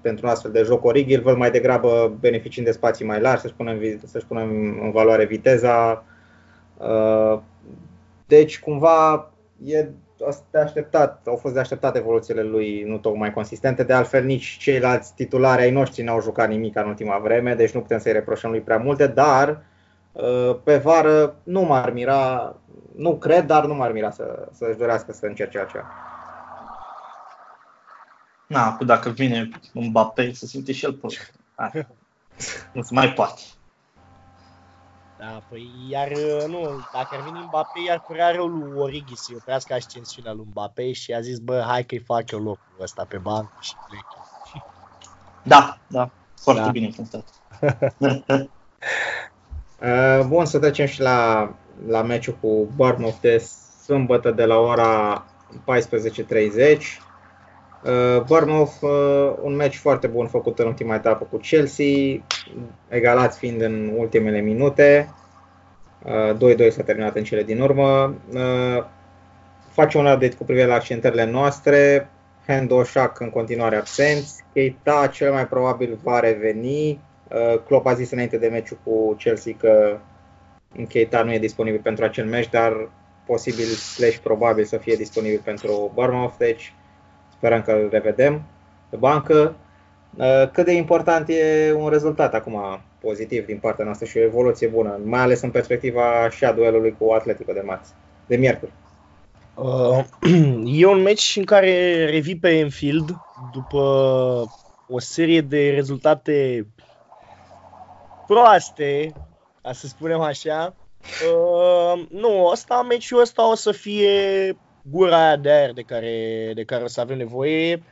pentru un astfel de joc Origi. Îl văd mai degrabă beneficiind de spații mai largi, să-și punem, să-și punem în valoare viteza. Uh, deci, cumva, e de așteptat, au fost de așteptat evoluțiile lui nu tocmai consistente, de altfel nici ceilalți titulari ai noștri n-au jucat nimic în ultima vreme, deci nu putem să-i reproșăm lui prea multe, dar uh, pe vară nu m-ar mira, nu cred, dar nu m-ar mira să, să-și dorească să încerce aceea. Na, cu dacă vine Mbappé, să simte și el prost. nu se mai poate. Da, păi iar nu, dacă ar veni Mbappé, iar curea rău lui Origi să-i oprească ascensiunea lui Mbappé și a zis, bă, hai că-i fac eu locul ăsta pe banc și plec. Da, da, foarte da. bine punctat. uh, bun, să trecem și la, la meciul cu Bournemouth de sâmbătă de la ora 14.30. Uh, Bournemouth, uh, un meci foarte bun făcut în ultima etapă cu Chelsea, egalați fiind în ultimele minute. 2-2 uh, s-a terminat în cele din urmă. Face un update cu privire la accentările noastre. Hendo Shack în continuare absent. Keita cel mai probabil va reveni. Klopp a zis înainte de meciul cu Chelsea că Keita nu e disponibil pentru acel meci, dar posibil slash probabil să fie disponibil pentru Bournemouth. Deci Sperăm că îl revedem pe bancă. Uh, cât de important e un rezultat acum pozitiv din partea noastră și o evoluție bună, mai ales în perspectiva și a duelului cu Atletico de marți, de miercuri. Uh, e un meci în care revii pe Enfield după o serie de rezultate proaste, ca să spunem așa. Uh, nu, asta, meciul ăsta o să fie gura aia de aer de care, de care o să avem nevoie.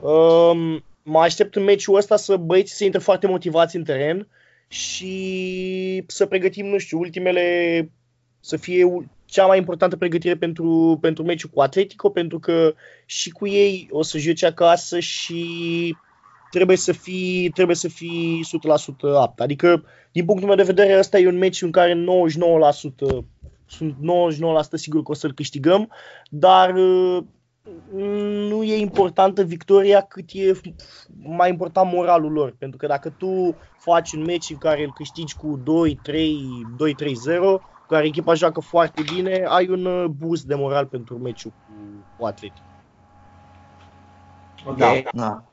Um, mă aștept în meciul ăsta să băieții să intre foarte motivați în teren și să pregătim, nu știu, ultimele, să fie cea mai importantă pregătire pentru, pentru meciul cu Atletico, pentru că și cu ei o să joci acasă și trebuie să fii, trebuie să fii 100% apt. Adică, din punctul meu de vedere, ăsta e un meci în care 99% sunt 99% sigur că o să-l câștigăm, dar uh, nu e importantă victoria cât e mai important moralul lor. Pentru că dacă tu faci un meci în care îl câștigi cu 2-3-0, care echipa joacă foarte bine, ai un uh, boost de moral pentru meciul cu, cu Atletico. Okay. Da, da.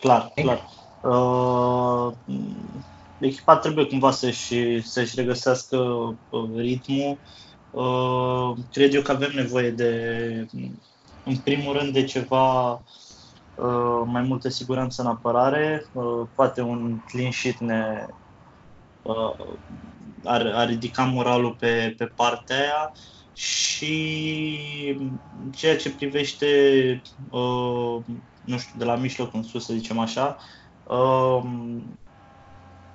Clar, clar. Uh, echipa trebuie cumva să-și, să-și regăsească uh, ritmul Uh, cred eu că avem nevoie de, în primul rând, de ceva uh, mai multă siguranță în apărare. Uh, poate un clean sheet ne ar, ar ridica moralul pe, pe partea aia și ceea ce privește uh, nu știu, de la mijloc în sus, să zicem așa. Uh,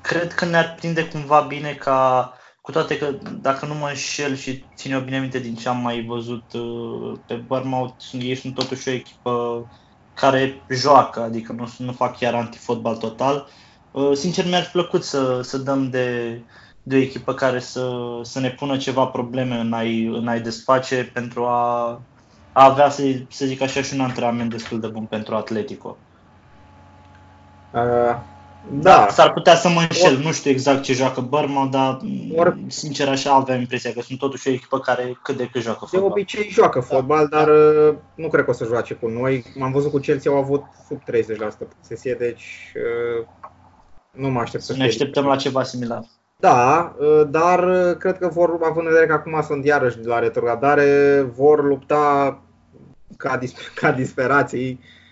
cred că ne-ar prinde cumva bine ca, cu toate că dacă nu mă înșel și ține o bine minte din ce am mai văzut uh, pe Bournemouth, ei sunt totuși o echipă care joacă, adică nu, nu fac chiar antifotbal total. Uh, sincer, mi-ar fi plăcut să, să dăm de, de o echipă care să, să ne pună ceva probleme în a-i, în a desface pentru a, a avea, să, să zic așa, și un antrenament destul de bun pentru Atletico. Uh, da. S-ar putea să mă înșel, nu știu exact ce joacă Burma, dar Or... sincer așa aveam impresia că sunt totuși o echipă care cât de cât joacă fotbal. De obicei joacă da. fotbal, dar uh, nu cred că o să joace cu noi. M-am văzut cu Chelsea, au avut sub 30% posesie, deci uh, nu mă aștept să Ne așteptăm la ceva similar. Da, uh, dar cred că vor, având în vedere că acum sunt iarăși la retrogradare, vor lupta ca, dis- ca disperații Uh,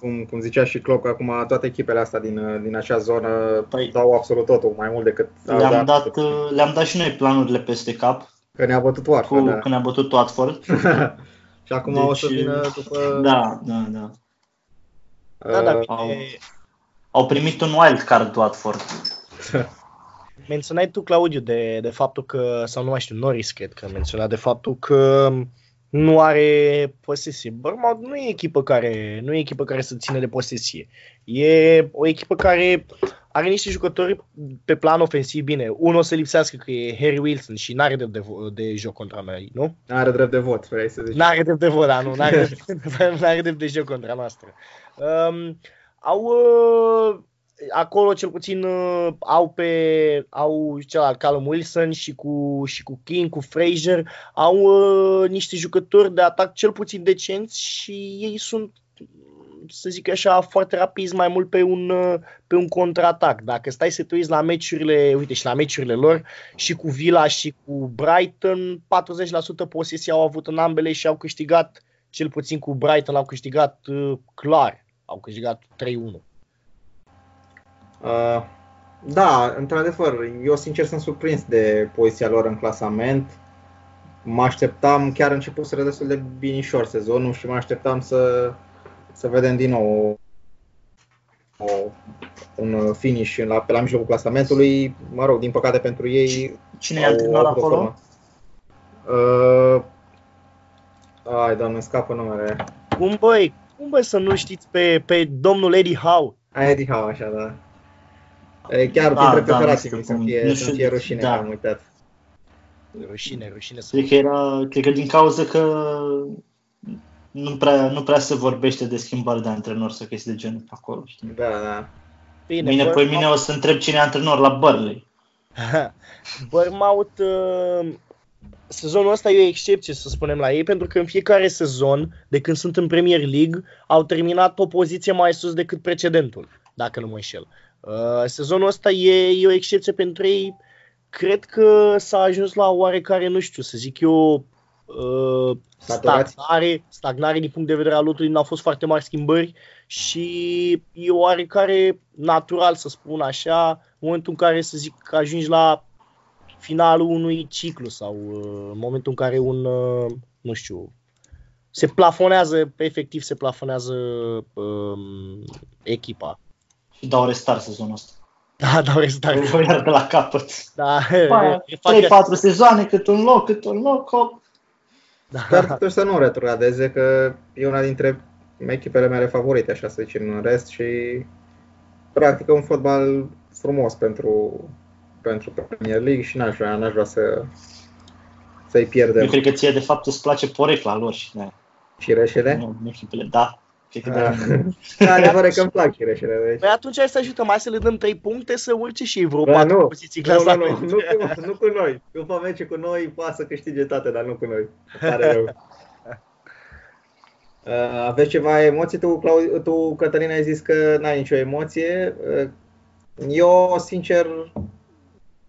cum, cum zicea și Klopp, acum toate echipele astea din, uh, din acea zonă păi, dau absolut totul, mai mult decât... Le-am dat, dat, uh, le-am dat și noi planurile peste cap. Că ne-a bătut Watford. Cu, da. Că ne-a bătut Watford. și acum deci, o să deci, vină după... Da, da, da. Uh, da, da, au, au primit un wild card Watford. Menționai tu, Claudiu, de, de faptul că, sau nu mai știu, Norris cred că menționa de faptul că nu are posesie. Bournemouth nu e echipă care, nu e echipă care să ține de posesie. E o echipă care are niște jucători pe plan ofensiv bine. Unul o să lipsească că e Harry Wilson și n-are drept de, de joc contra noi, nu? N-are drept de vot, vrei să zici. N-are drept de vot, da, nu, n-are, n-are drept de joc contra noastră. Um, au uh, acolo cel puțin uh, au pe au celălalt Callum Wilson și cu, și cu King, cu Fraser, au uh, niște jucători de atac cel puțin decenți și ei sunt să zic așa, foarte rapizi mai mult pe un, uh, pe un contraatac. Dacă stai să te uiți la meciurile, uite, și la meciurile lor, și cu Villa și cu Brighton, 40% posesie au avut în ambele și au câștigat, cel puțin cu Brighton, au câștigat uh, clar, au câștigat 3-1. Uh, da, într-adevăr, eu sincer sunt surprins de poziția lor în clasament. Mă așteptam, chiar începuseră destul de binișor sezonul și mă așteptam să, să vedem din nou o, un finish la, pe la mijlocul clasamentului. Mă rog, din păcate pentru ei. Cine e antrenor acolo? Uh, ai, doamne, scapă numele. Cum băi, cum băi să nu știți pe, pe domnul Eddie Howe? Eddie Howe, așa, da. E chiar da, printre da, preferații mei să fie, nu știu, fie rușine da. că am uitat. Rușine, rușine. Să cred că, era, cred că din cauza că nu prea, nu prea se vorbește de schimbare de antrenor sau chestii de genul acolo. Știi? Da, da. Bine, mine, pe mine o să întreb cine e antrenor la Burnley. Bournemouth, uh, sezonul ăsta e o excepție, să spunem, la ei, pentru că în fiecare sezon, de când sunt în Premier League, au terminat o poziție mai sus decât precedentul, dacă nu mă înșel. Uh, sezonul ăsta e, e o excepție pentru ei. Cred că s-a ajuns la oarecare, nu știu, să zic eu, uh, stagnare, stagnare din punct de vedere al lotului, n-au fost foarte mari schimbări și e oarecare natural, să spun așa, în momentul în care, să zic, că ajungi la finalul unui ciclu sau uh, în momentul în care un, uh, nu știu, se plafonează, efectiv se plafonează um, echipa. și dau restart sezonul ăsta. Da, dau restart. Îl voi de la capăt. Da. 3-4 sezoane, cât un loc, cât un loc, hop. Da. Dar totuși să nu retrogradeze, că e una dintre echipele mele favorite, așa să zicem, în rest și practică un fotbal frumos pentru, pentru Premier League și n-aș vrea, n-aș vrea să, să-i pierdem. Eu cred că ție de fapt îți place porecla lor și ne. Și reșele? Nu, echipele, da. Da, da adevărat că îmi plac cireșele. Deci. Păi atunci hai să ajutăm, hai să le dăm 3 puncte să urce și ei vreo 4 nu, poziții nu, nu, nu, nu, cu, nu cu noi. După meci cu noi poate să câștige toate, dar nu cu noi. Pare rău. Uh, aveți ceva emoții? Tu, Clau- tu, Cătălina, ai zis că n-ai nicio emoție. Uh, eu, sincer,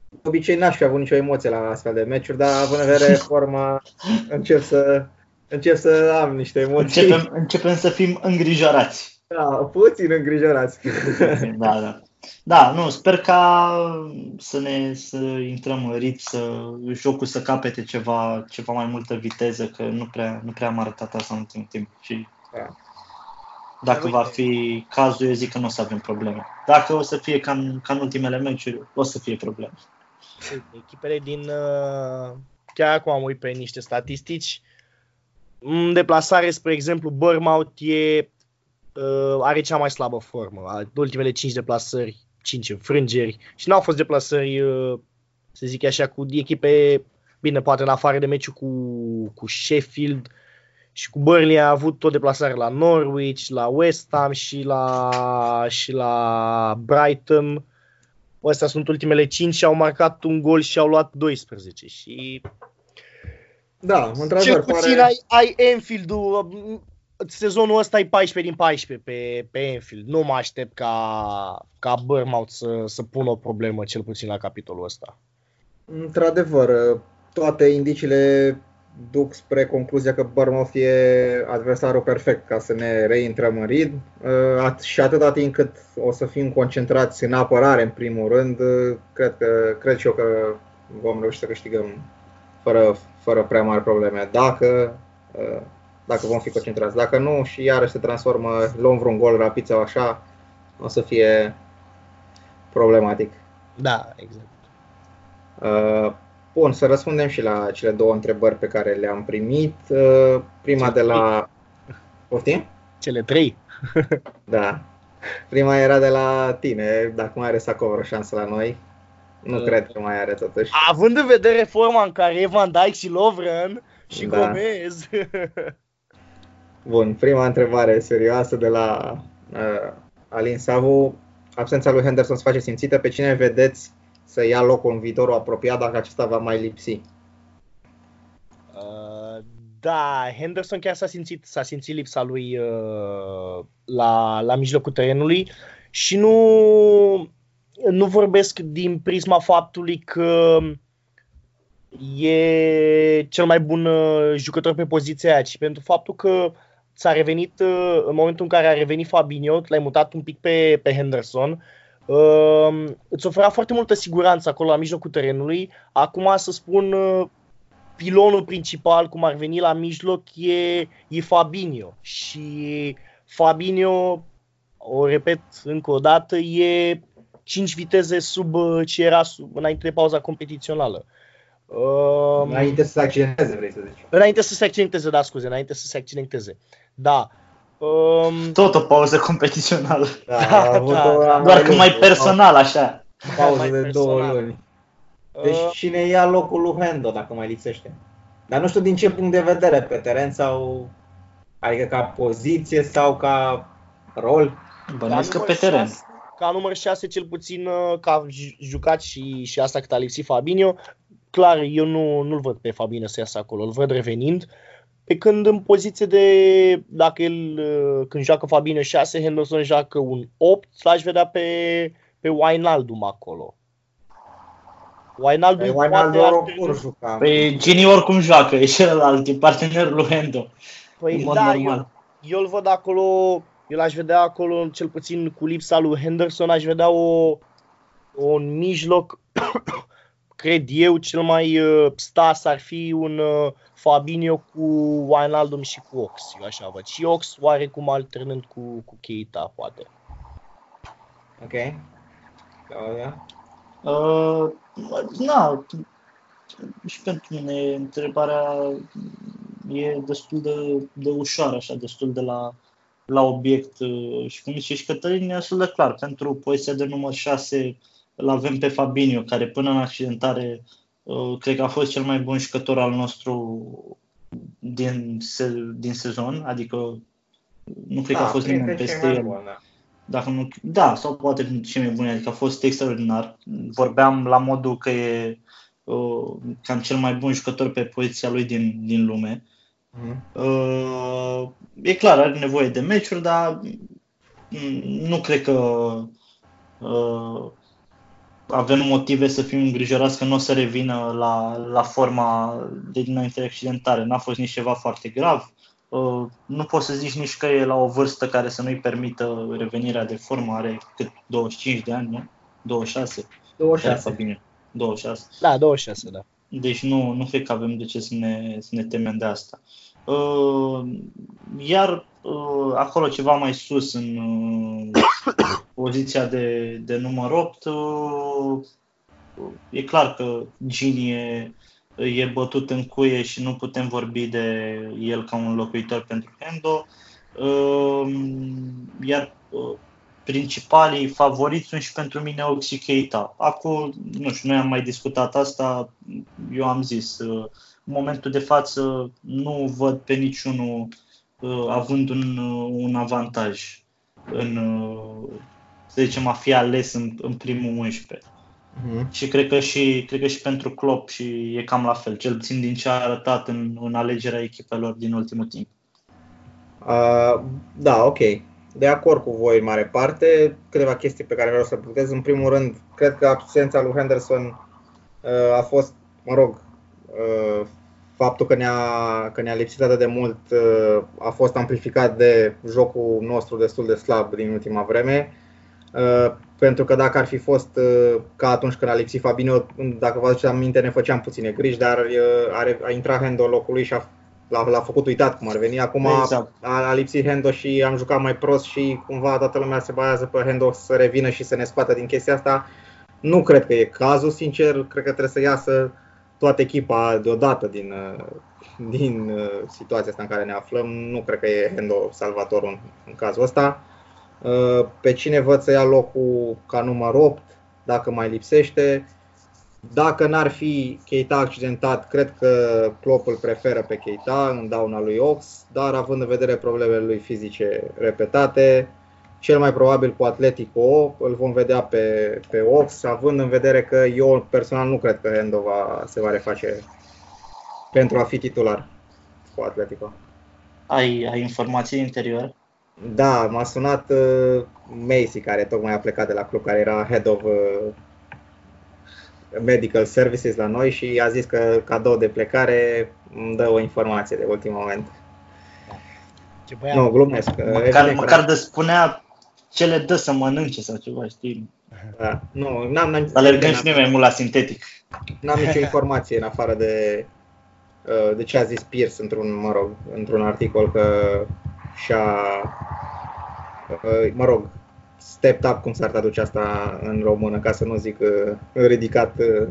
de obicei n-aș fi avut nicio emoție la astfel de meciuri, dar având în vedere forma, încep să, încep să am niște emoții. Începem, începem să fim îngrijorați. Da, puțin îngrijorați. Da, da. Da, nu, sper ca să ne să intrăm în rit, să jocul să capete ceva, ceva mai multă viteză, că nu prea, nu prea am arătat asta în ultimul timp. Și... Da. Dacă va fi cazul, eu zic că nu o să avem probleme. Dacă o să fie ca în, ca în ultimele meciuri, o să fie probleme. Echipele din... Uh, chiar acum am uit pe niște statistici. În deplasare, spre exemplu, Bournemouth e, uh, are cea mai slabă formă. Ultimele 5 deplasări, 5 înfrângeri și nu au fost deplasări, uh, să zic așa, cu echipe, bine, poate în afară de meciul cu, cu Sheffield, și cu Burnley a avut o deplasare la Norwich, la West Ham și la, și la Brighton. Astea sunt ultimele 5 și au marcat un gol și au luat 12. Și da, într-adevăr. Cel puțin pare... ai, ai Enfield-ul, sezonul ăsta e 14 din 14 pe, pe Enfield. Nu mă aștept ca, ca Bournemouth să, să pună o problemă, cel puțin la capitolul ăsta. Într-adevăr, toate indiciile duc spre concluzia că Bournemouth e adversarul perfect ca să ne reintrăm în rid uh, și atâta timp cât o să fim concentrați în apărare în primul rând, uh, cred, că, cred și eu că vom reuși să câștigăm fără, fără prea mari probleme. Dacă, uh, dacă vom fi concentrați. Dacă nu și iarăși se transformă, luăm vreun gol rapid sau așa, o să fie problematic. Da, exact. Bun, să răspundem și la cele două întrebări pe care le-am primit. Uh, prima de la... Poftim? Cele trei. da. Prima era de la tine, dacă mai are Sacov o șansă la noi. Nu uh, cred că mai are totuși. Având în vedere forma în care e Van Dijk și Lovren și da. Gomez. Bun, prima întrebare serioasă de la uh, Alin Savu. Absența lui Henderson se face simțită. Pe cine vedeți să ia locul în viitorul apropiat dacă acesta va mai lipsi. Uh, da, Henderson chiar s-a simțit, s-a simțit lipsa lui uh, la, la mijlocul terenului și nu, nu vorbesc din prisma faptului că e cel mai bun uh, jucător pe poziția aia, ci pentru faptul că ți-a revenit, uh, în momentul în care a revenit Fabinho, l-ai mutat un pic pe, pe Henderson, Uh, îți oferea foarte multă siguranță acolo la mijlocul terenului. Acum să spun uh, pilonul principal, cum ar veni la mijloc, e, e Fabinho. Și Fabinho, o repet încă o dată, e 5 viteze sub uh, ce era sub, înainte de pauza competițională. Uh, înainte să se accidenteze, vrei să zici. Înainte să se accidenteze, da, scuze, înainte să se accidenteze. Da. Um... Tot o pauză competițională. Da, da, da, Doar că mai personal, așa. Pauză de două luni. Deci uh... cine ia locul lui Hendo dacă mai lipsește? Dar nu știu din ce punct de vedere, pe teren sau... Adică ca poziție sau ca rol? Bănuiesc că pe teren. 6, ca număr 6 cel puțin, uh, că a jucat și, și asta cât a lipsit Fabinho, clar, eu nu, nu-l văd pe Fabinho să iasă acolo, îl văd revenind. Uh, pe când în poziție de, dacă el, uh, când joacă Fabinho 6, Henderson joacă un 8, l-aș vedea pe, pe Wijnaldum acolo. Wijnaldum, păi, Wijnaldum poate juca. Păi Gini oricum joacă, e celălalt, e partenerul lui Hendo. Păi da, eu, eu îl văd acolo, eu l-aș vedea acolo, cel puțin cu lipsa lui Henderson, aș vedea o, un mijloc cred eu, cel mai uh, stas ar fi un uh, Fabinho cu Wijnaldum și cu Ox, eu așa văd. Și Ox oarecum alternând cu, cu Keita, poate. Ok. Claudia? Uh, na, și pentru mine întrebarea e destul de, de ușoară, așa, destul de la, la obiect uh, și cum zice și Cătălin, e destul de clar. Pentru poziția de număr 6 îl avem pe Fabinho, care până în accidentare uh, cred că a fost cel mai bun jucător al nostru din, se, din sezon, adică nu cred da, că a da, fost nimeni peste el. Bun, da. Dacă nu, da, sau poate ce mai bun, adică a fost extraordinar. Vorbeam la modul că e uh, cam cel mai bun jucător pe poziția lui din, din lume. Mm. Uh, e clar, are nevoie de meciuri, dar nu cred că uh, avem motive să fim îngrijorați că nu o să revină la, la forma de dinainte accidentare. N-a fost nici ceva foarte grav. Uh, nu poți să zici nici că e la o vârstă care să nu-i permită revenirea de formă. Are cât 25 de ani, nu? 26? 26. Da, bine. 26. Da, 26, da. Deci nu, nu cred că avem de ce să ne, să ne temem de asta. Uh, iar uh, acolo ceva mai sus, în uh, poziția de, de număr 8, uh, e clar că Gini e, e bătut în cuie și nu putem vorbi de el ca un locuitor pentru Hendo. Uh, iar uh, principalii favoriți sunt și pentru mine Oxy Keita. Acum, nu știu, noi am mai discutat asta, eu am zis, uh, în momentul de față nu văd pe niciunul uh, având un, uh, un avantaj în, să zicem, a fi ales în, în primul 11. Mm-hmm. Și cred că și, cred că și pentru Klopp și e cam la fel, cel puțin din ce a arătat în, în alegerea echipelor din ultimul timp. Uh, da, ok de acord cu voi în mare parte. Câteva chestii pe care vreau să puteți. În primul rând, cred că absența lui Henderson uh, a fost, mă rog, uh, faptul că ne-a, că ne-a lipsit atât de mult uh, a fost amplificat de jocul nostru destul de slab din ultima vreme. Pentru că dacă ar fi fost ca atunci când a lipsit Fabinho, dacă vă aduceți aminte, ne făceam puține griji, dar a, a intrat Hendo în locul lui și a l-a, l-a făcut uitat cum ar veni. Acum exact. a, a lipsit Hendo și am jucat mai prost și cumva toată lumea se bazează pe Hendo să revină și să ne scoată din chestia asta. Nu cred că e cazul, sincer. Cred că trebuie să iasă toată echipa deodată din, din uh, situația asta în care ne aflăm. Nu cred că e Hendo salvatorul în, în cazul ăsta. Uh, pe cine văd să ia locul ca număr 8, dacă mai lipsește. Dacă n-ar fi Keita accidentat, cred că Klopp îl preferă pe Keita în dauna lui Ox, dar având în vedere problemele lui fizice repetate, cel mai probabil cu Atletico îl vom vedea pe, pe Ox, având în vedere că eu personal nu cred că Endo va, se va reface pentru a fi titular cu Atletico. Ai, ai informații interior? Da, m-a sunat uh, Macy, care tocmai a plecat de la club, care era head of uh, medical services la noi și a zis că cadou de plecare îmi dă o informație de ultim moment. Ce nu, glumesc. Măcar, măcar de spunea ce le dă să mănânce sau ceva, știi? Da. Nu, n-am, n-am, Alergăm și noi mai mult la sintetic. N-am nicio informație în afară de, uh, de ce a zis Pierce într-un, mă rog, într-un articol că și-a, uh, mă rog, stepped up, cum s-ar traduce asta în română, ca să nu zic uh, ridicat uh,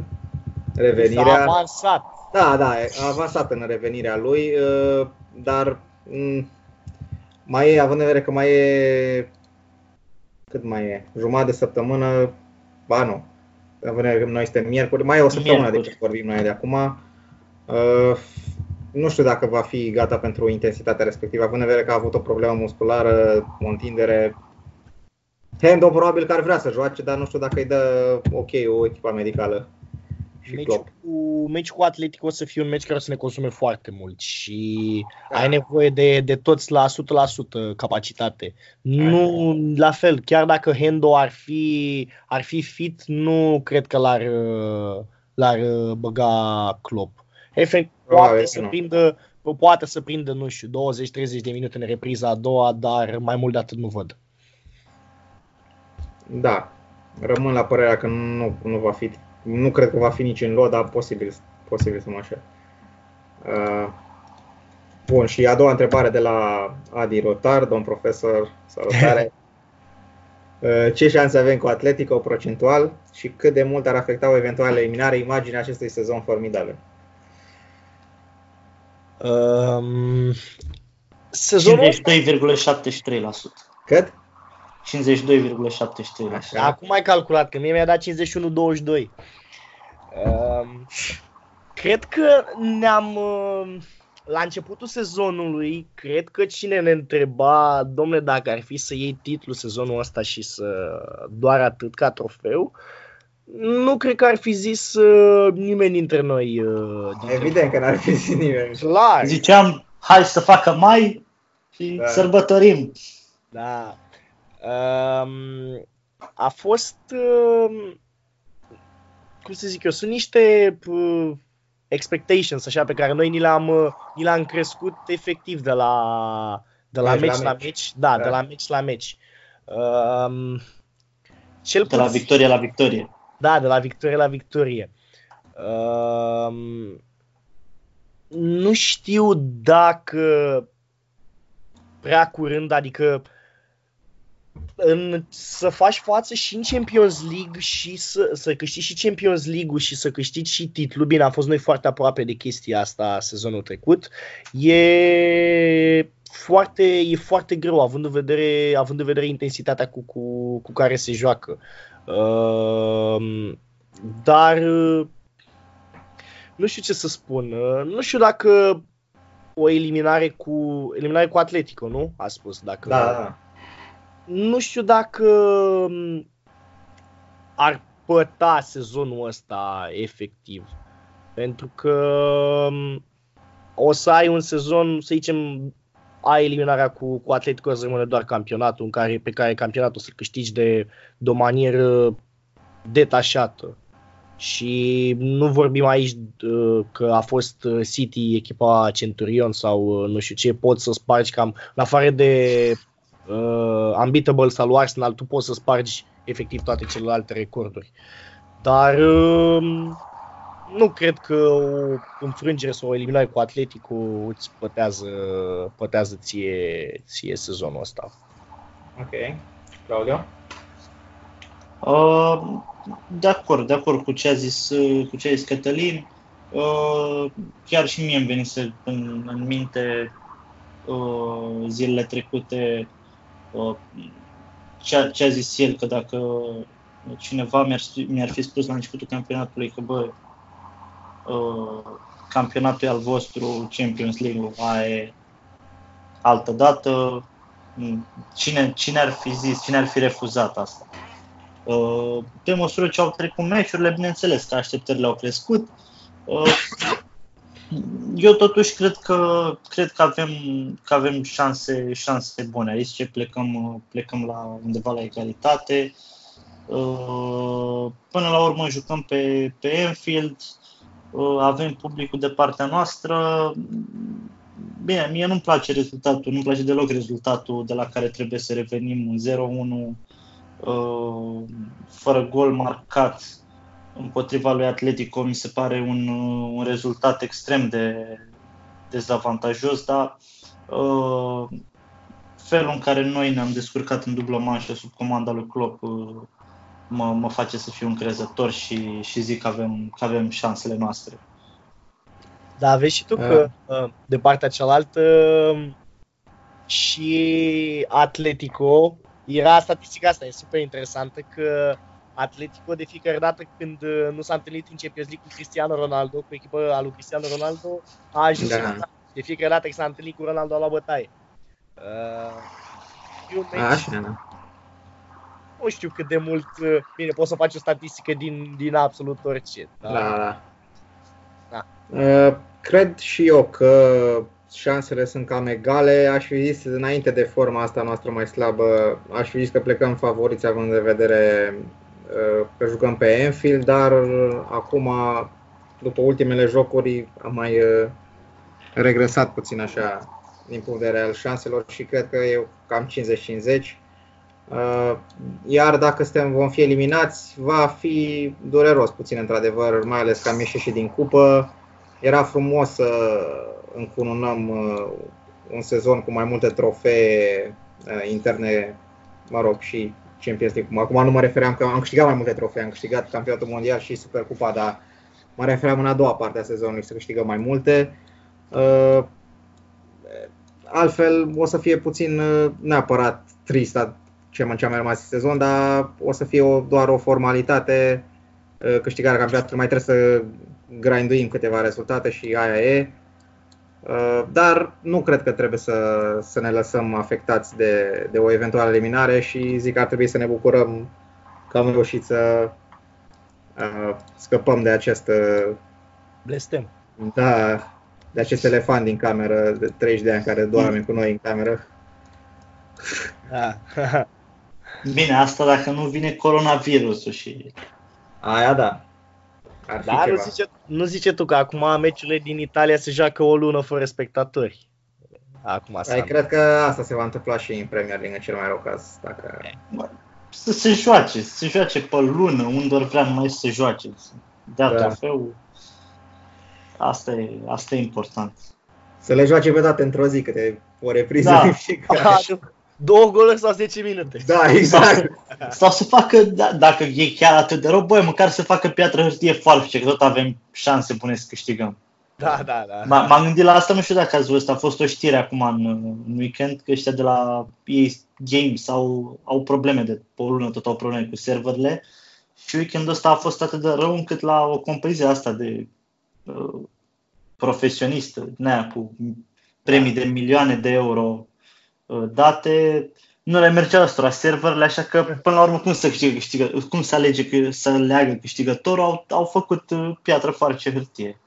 revenirea. S-a avansat. Da, da, a avansat în revenirea lui, uh, dar mm, mai e, având în vedere că mai e, cât mai e, jumătate de săptămână, ba nu, având în vedere că noi suntem miercuri, mai e o săptămână de ce vorbim noi de acum, uh, nu știu dacă va fi gata pentru intensitatea respectivă, având în vedere că a avut o problemă musculară, o întindere. Hendo probabil că ar vrea să joace, dar nu știu dacă îi dă ok o echipă medicală. Și meci cu, meci cu Atletico o să fie un meci care o să ne consume foarte mult și da. ai nevoie de, de toți la 100% capacitate. Nu la fel, chiar dacă Hendo ar fi, ar fi fit, nu cred că l-ar, l-ar băga Klopp. Efect, poate să, prindă, poate să prindă, nu știu, 20-30 de minute în repriza a doua, dar mai mult de atât nu văd. Da, rămân la părerea că nu, nu va fi, nu cred că va fi nici în lot, dar posibil, posibil să mă așa. Uh, bun, și a doua întrebare de la Adi Rotar, domn profesor, salutare. Uh, ce șanse avem cu Atletico procentual și cât de mult ar afecta o eventuală eliminare imaginea acestui sezon formidabil? Um, sezonul 52,73%. Cât? 52,73. Acum ai calculat, că mie mi-a dat 51,22. Uh, cred că ne-am... Uh, la începutul sezonului, cred că cine ne întreba, domnule, dacă ar fi să iei titlul sezonul ăsta și să doar atât ca trofeu, nu cred că ar fi zis uh, nimeni dintre noi. Uh, dintre Evident noi. că n-ar fi zis nimeni. Clar. Ziceam, hai să facă mai și da. sărbătorim. Da a fost, cum să zic eu, sunt niște expectations așa pe care noi ni le-am, ni le-am crescut efectiv de la, de la meci la, la meci. Da, da, de la meci la meci. Um, cel de la victorie la victorie. Da, de la victorie la victorie. Um, nu știu dacă prea curând, adică în, să faci față și în Champions League și să, să câștigi și Champions League-ul și să câștigi și titlul. Bine, am fost noi foarte aproape de chestia asta sezonul trecut. E foarte, e foarte greu, având în vedere, având în vedere intensitatea cu, cu, cu care se joacă. Uh, dar nu știu ce să spun. Uh, nu știu dacă o eliminare cu eliminare cu Atletico, nu? A spus dacă Da, da. Nu știu dacă um, ar păta sezonul ăsta efectiv. Pentru că um, o să ai un sezon, să zicem, ai eliminarea cu, cu Atletico, să rămâne doar campionatul, în care, pe care campionatul să câștigi de, de o manieră detașată. Și nu vorbim aici uh, că a fost uh, City echipa Centurion sau uh, nu știu ce, poți să spargi cam, în afară de uh, unbeatable sau Arsenal, tu poți să spargi efectiv toate celelalte recorduri. Dar uh, nu cred că o înfrângere sau o eliminare cu Atletico îți pătează, pătează ție, ție sezonul ăsta. Ok. Claudio? Uh, de acord, de acord cu ce a zis, uh, cu ce a zis Cătălin. Uh, chiar și mie îmi venise în, în minte uh, zilele trecute uh, ce, ce a zis el, că dacă cineva mi-ar, mi-ar fi spus la începutul campionatului că bă, uh, campionatul e al vostru, Champions League-ul mai e altă dată, cine, cine ar fi zis, cine ar fi refuzat asta? Uh, pe măsură ce au trecut meciurile, bineînțeles că așteptările au crescut. Uh, eu totuși cred că, cred că avem, că avem șanse, șanse bune. Aici ce plecăm, plecăm la undeva la egalitate. Uh, până la urmă jucăm pe, pe Enfield, avem publicul de partea noastră. Bine, mie nu-mi place rezultatul, nu-mi place deloc rezultatul de la care trebuie să revenim 0-1 Uh, fără gol marcat împotriva lui Atletico mi se pare un, uh, un rezultat extrem de dezavantajos, dar uh, felul în care noi ne-am descurcat în dublă manșă sub comanda lui Klopp uh, mă, mă face să fiu încrezător și, și zic că avem, că avem șansele noastre. Da, vezi și tu că uh, de partea cealaltă și Atletico era statistica asta, e super interesantă că Atletico de fiecare dată când uh, nu s-a întâlnit în Champions League cu Cristiano Ronaldo, cu echipa a lui Cristiano Ronaldo, a ajuns da. de fiecare dată când s-a întâlnit cu Ronaldo a luat bătaie. Uh, meci, Așa, da. Nu știu cât de mult, uh, bine, poți să faci o statistică din, din absolut orice. Da, da. da. da. Uh, cred și eu că șansele sunt cam egale. Aș fi zis înainte de forma asta noastră mai slabă, aș fi zis că plecăm favoriți având în vedere uh, că jucăm pe Enfield, dar acum, după ultimele jocuri, am mai uh, regresat puțin așa din punct de vedere al șanselor și cred că e cam 50-50. Uh, iar dacă suntem, vom fi eliminați, va fi dureros puțin într-adevăr, mai ales că am ieșit și din cupă. Era frumos să încununăm uh, un sezon cu mai multe trofee uh, interne, mă rog, și Champions League. Acum nu mă refeream că am câștigat mai multe trofee, am câștigat campionatul mondial și Supercupa, dar mă refeream în a doua parte a sezonului să câștigăm mai multe. Uh, altfel o să fie puțin neapărat trist ce ce mai rămas sezon, dar o să fie o, doar o formalitate câștigarea campionatului, mai trebuie să grinduim câteva rezultate și aia e. Uh, dar nu cred că trebuie să, să ne lăsăm afectați de, de o eventuală eliminare și zic că ar trebui să ne bucurăm că am reușit să uh, scăpăm de acest uh, blestem. Da, de acest elefant din cameră de 30 de ani care doarme cu noi în cameră. Da. Bine, asta dacă nu vine coronavirusul și... Aia da. Ar Dar nu zice, nu zice tu că acum meciurile din Italia se joacă o lună fără spectatori. Acum Ai, cred că asta se va întâmpla și în Premier League în cel mai rău caz. Dacă... Să se joace, să se joace pe lună, unde ori vrea numai să se joace. Dea da. trofeu. asta e, asta e important. Să le joace pe dată într-o zi, câte o repriză Da. în fiecare. Ah, nu. Două goluri sau 10 minute. Da, exact. Sau să facă, da, dacă e chiar atât de rău, băi, măcar să facă piatră hârtie farfice, că tot avem șanse bune să câștigăm. Da, da, da. M- M-am gândit la asta, nu știu dacă ați văzut, a fost o știre acum în, în weekend, că ăștia de la EA Games au, au probleme de pe o lună, tot au probleme cu serverele și weekendul ăsta a fost atât de rău încât la o companie asta de uh, profesionistă, din aia cu premii de milioane de euro uh, date, nu le mergea ăstora serverele, așa că până la urmă cum să câștigă, câștigă cum să alege că, să leagă câștigătorul, au, au făcut uh, piatră farce hârtie.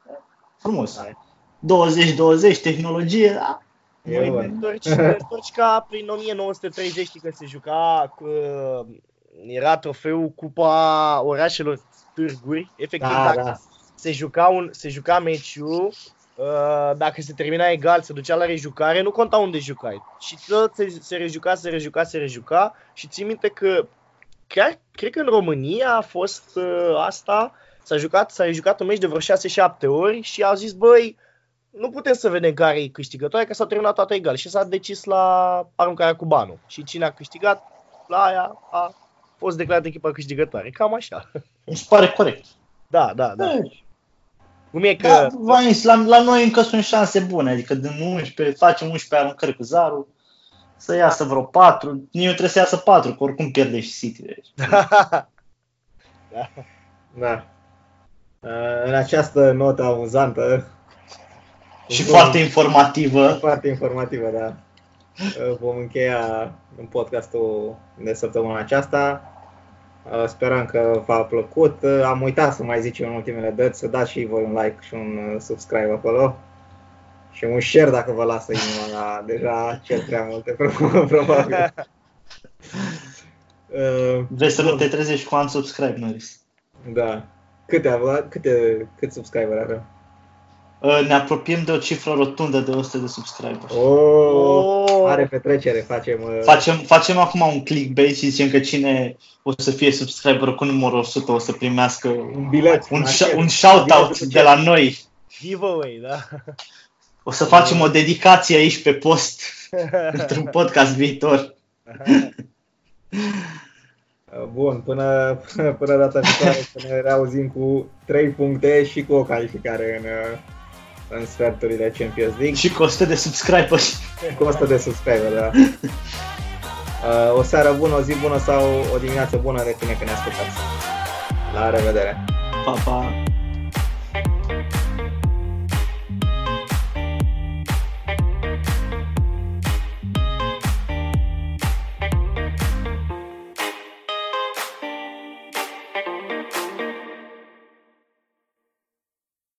Frumos. 20-20, tehnologie, da. E Măi, bun. te întorci, te întorci ca prin 1930, știi că se juca, cu, era trofeul Cupa Orașelor Târguri, efectiv Da, dacă da. se juca, un, se juca meciul, uh, dacă se termina egal, se ducea la rejucare, nu conta unde jucai. Și tot se, se rejuca, se rejuca, se rejuca și țin minte că chiar, cred că în România a fost uh, asta, s-a jucat, s-a jucat un meci de vreo 6-7 ori și au zis, băi, nu putem să vedem care e câștigător, că s-a terminat toate egal și s-a decis la aruncarea cu banul. Și cine a câștigat, la aia a fost declarat echipa câștigătoare. Cam așa. Mi se pare corect. Da, da, da. Cum e că... Da, Vanis, la, la noi încă sunt șanse bune, adică din 11, facem 11 aruncări cu Zaru, să iasă vreo 4, nici nu trebuie să iasă 4, că oricum pierde și City. Deci. Da. Uh, În această notă amuzantă Și vom- foarte informativă. foarte informativă, da. Uh, Vom încheia în podcastul de săptămâna aceasta. Uh, Sperăm că v-a plăcut. Uh, Am uitat să mai zicem în ultimele dăți să dați și voi un like și un uh, subscribe acolo. Și un share dacă vă lasă inima la deja cel prea multe, probabil. Uh, Vrei să nu te trezești cu unsubscribe, Norris. Da. Câte, avea- câte, cât subscriber avem? Uh, Ne apropiem de o cifră rotundă de 100 de subscriberi. Oh, Oh. are petrecere, facem. uh, Facem, facem acum un clickbait și zicem că cine o să fie subscriber cu numărul 100 o să primească un bilet. un, așa, sh- un shout-out biletul de la noi. Giveaway, da. O să facem o dedicație aici pe post într-un podcast viitor. Uh, Bun, până, până data viitoare să ne reauzim cu 3 puncte și cu o calificare în, uh, în sferturile Champions League. Și cu 100 de subscriberi. Cu 100 de subscriber, da. Uh, O seară bună, o zi bună sau o dimineață bună de tine că ne ascultați. La revedere! Pa, pa.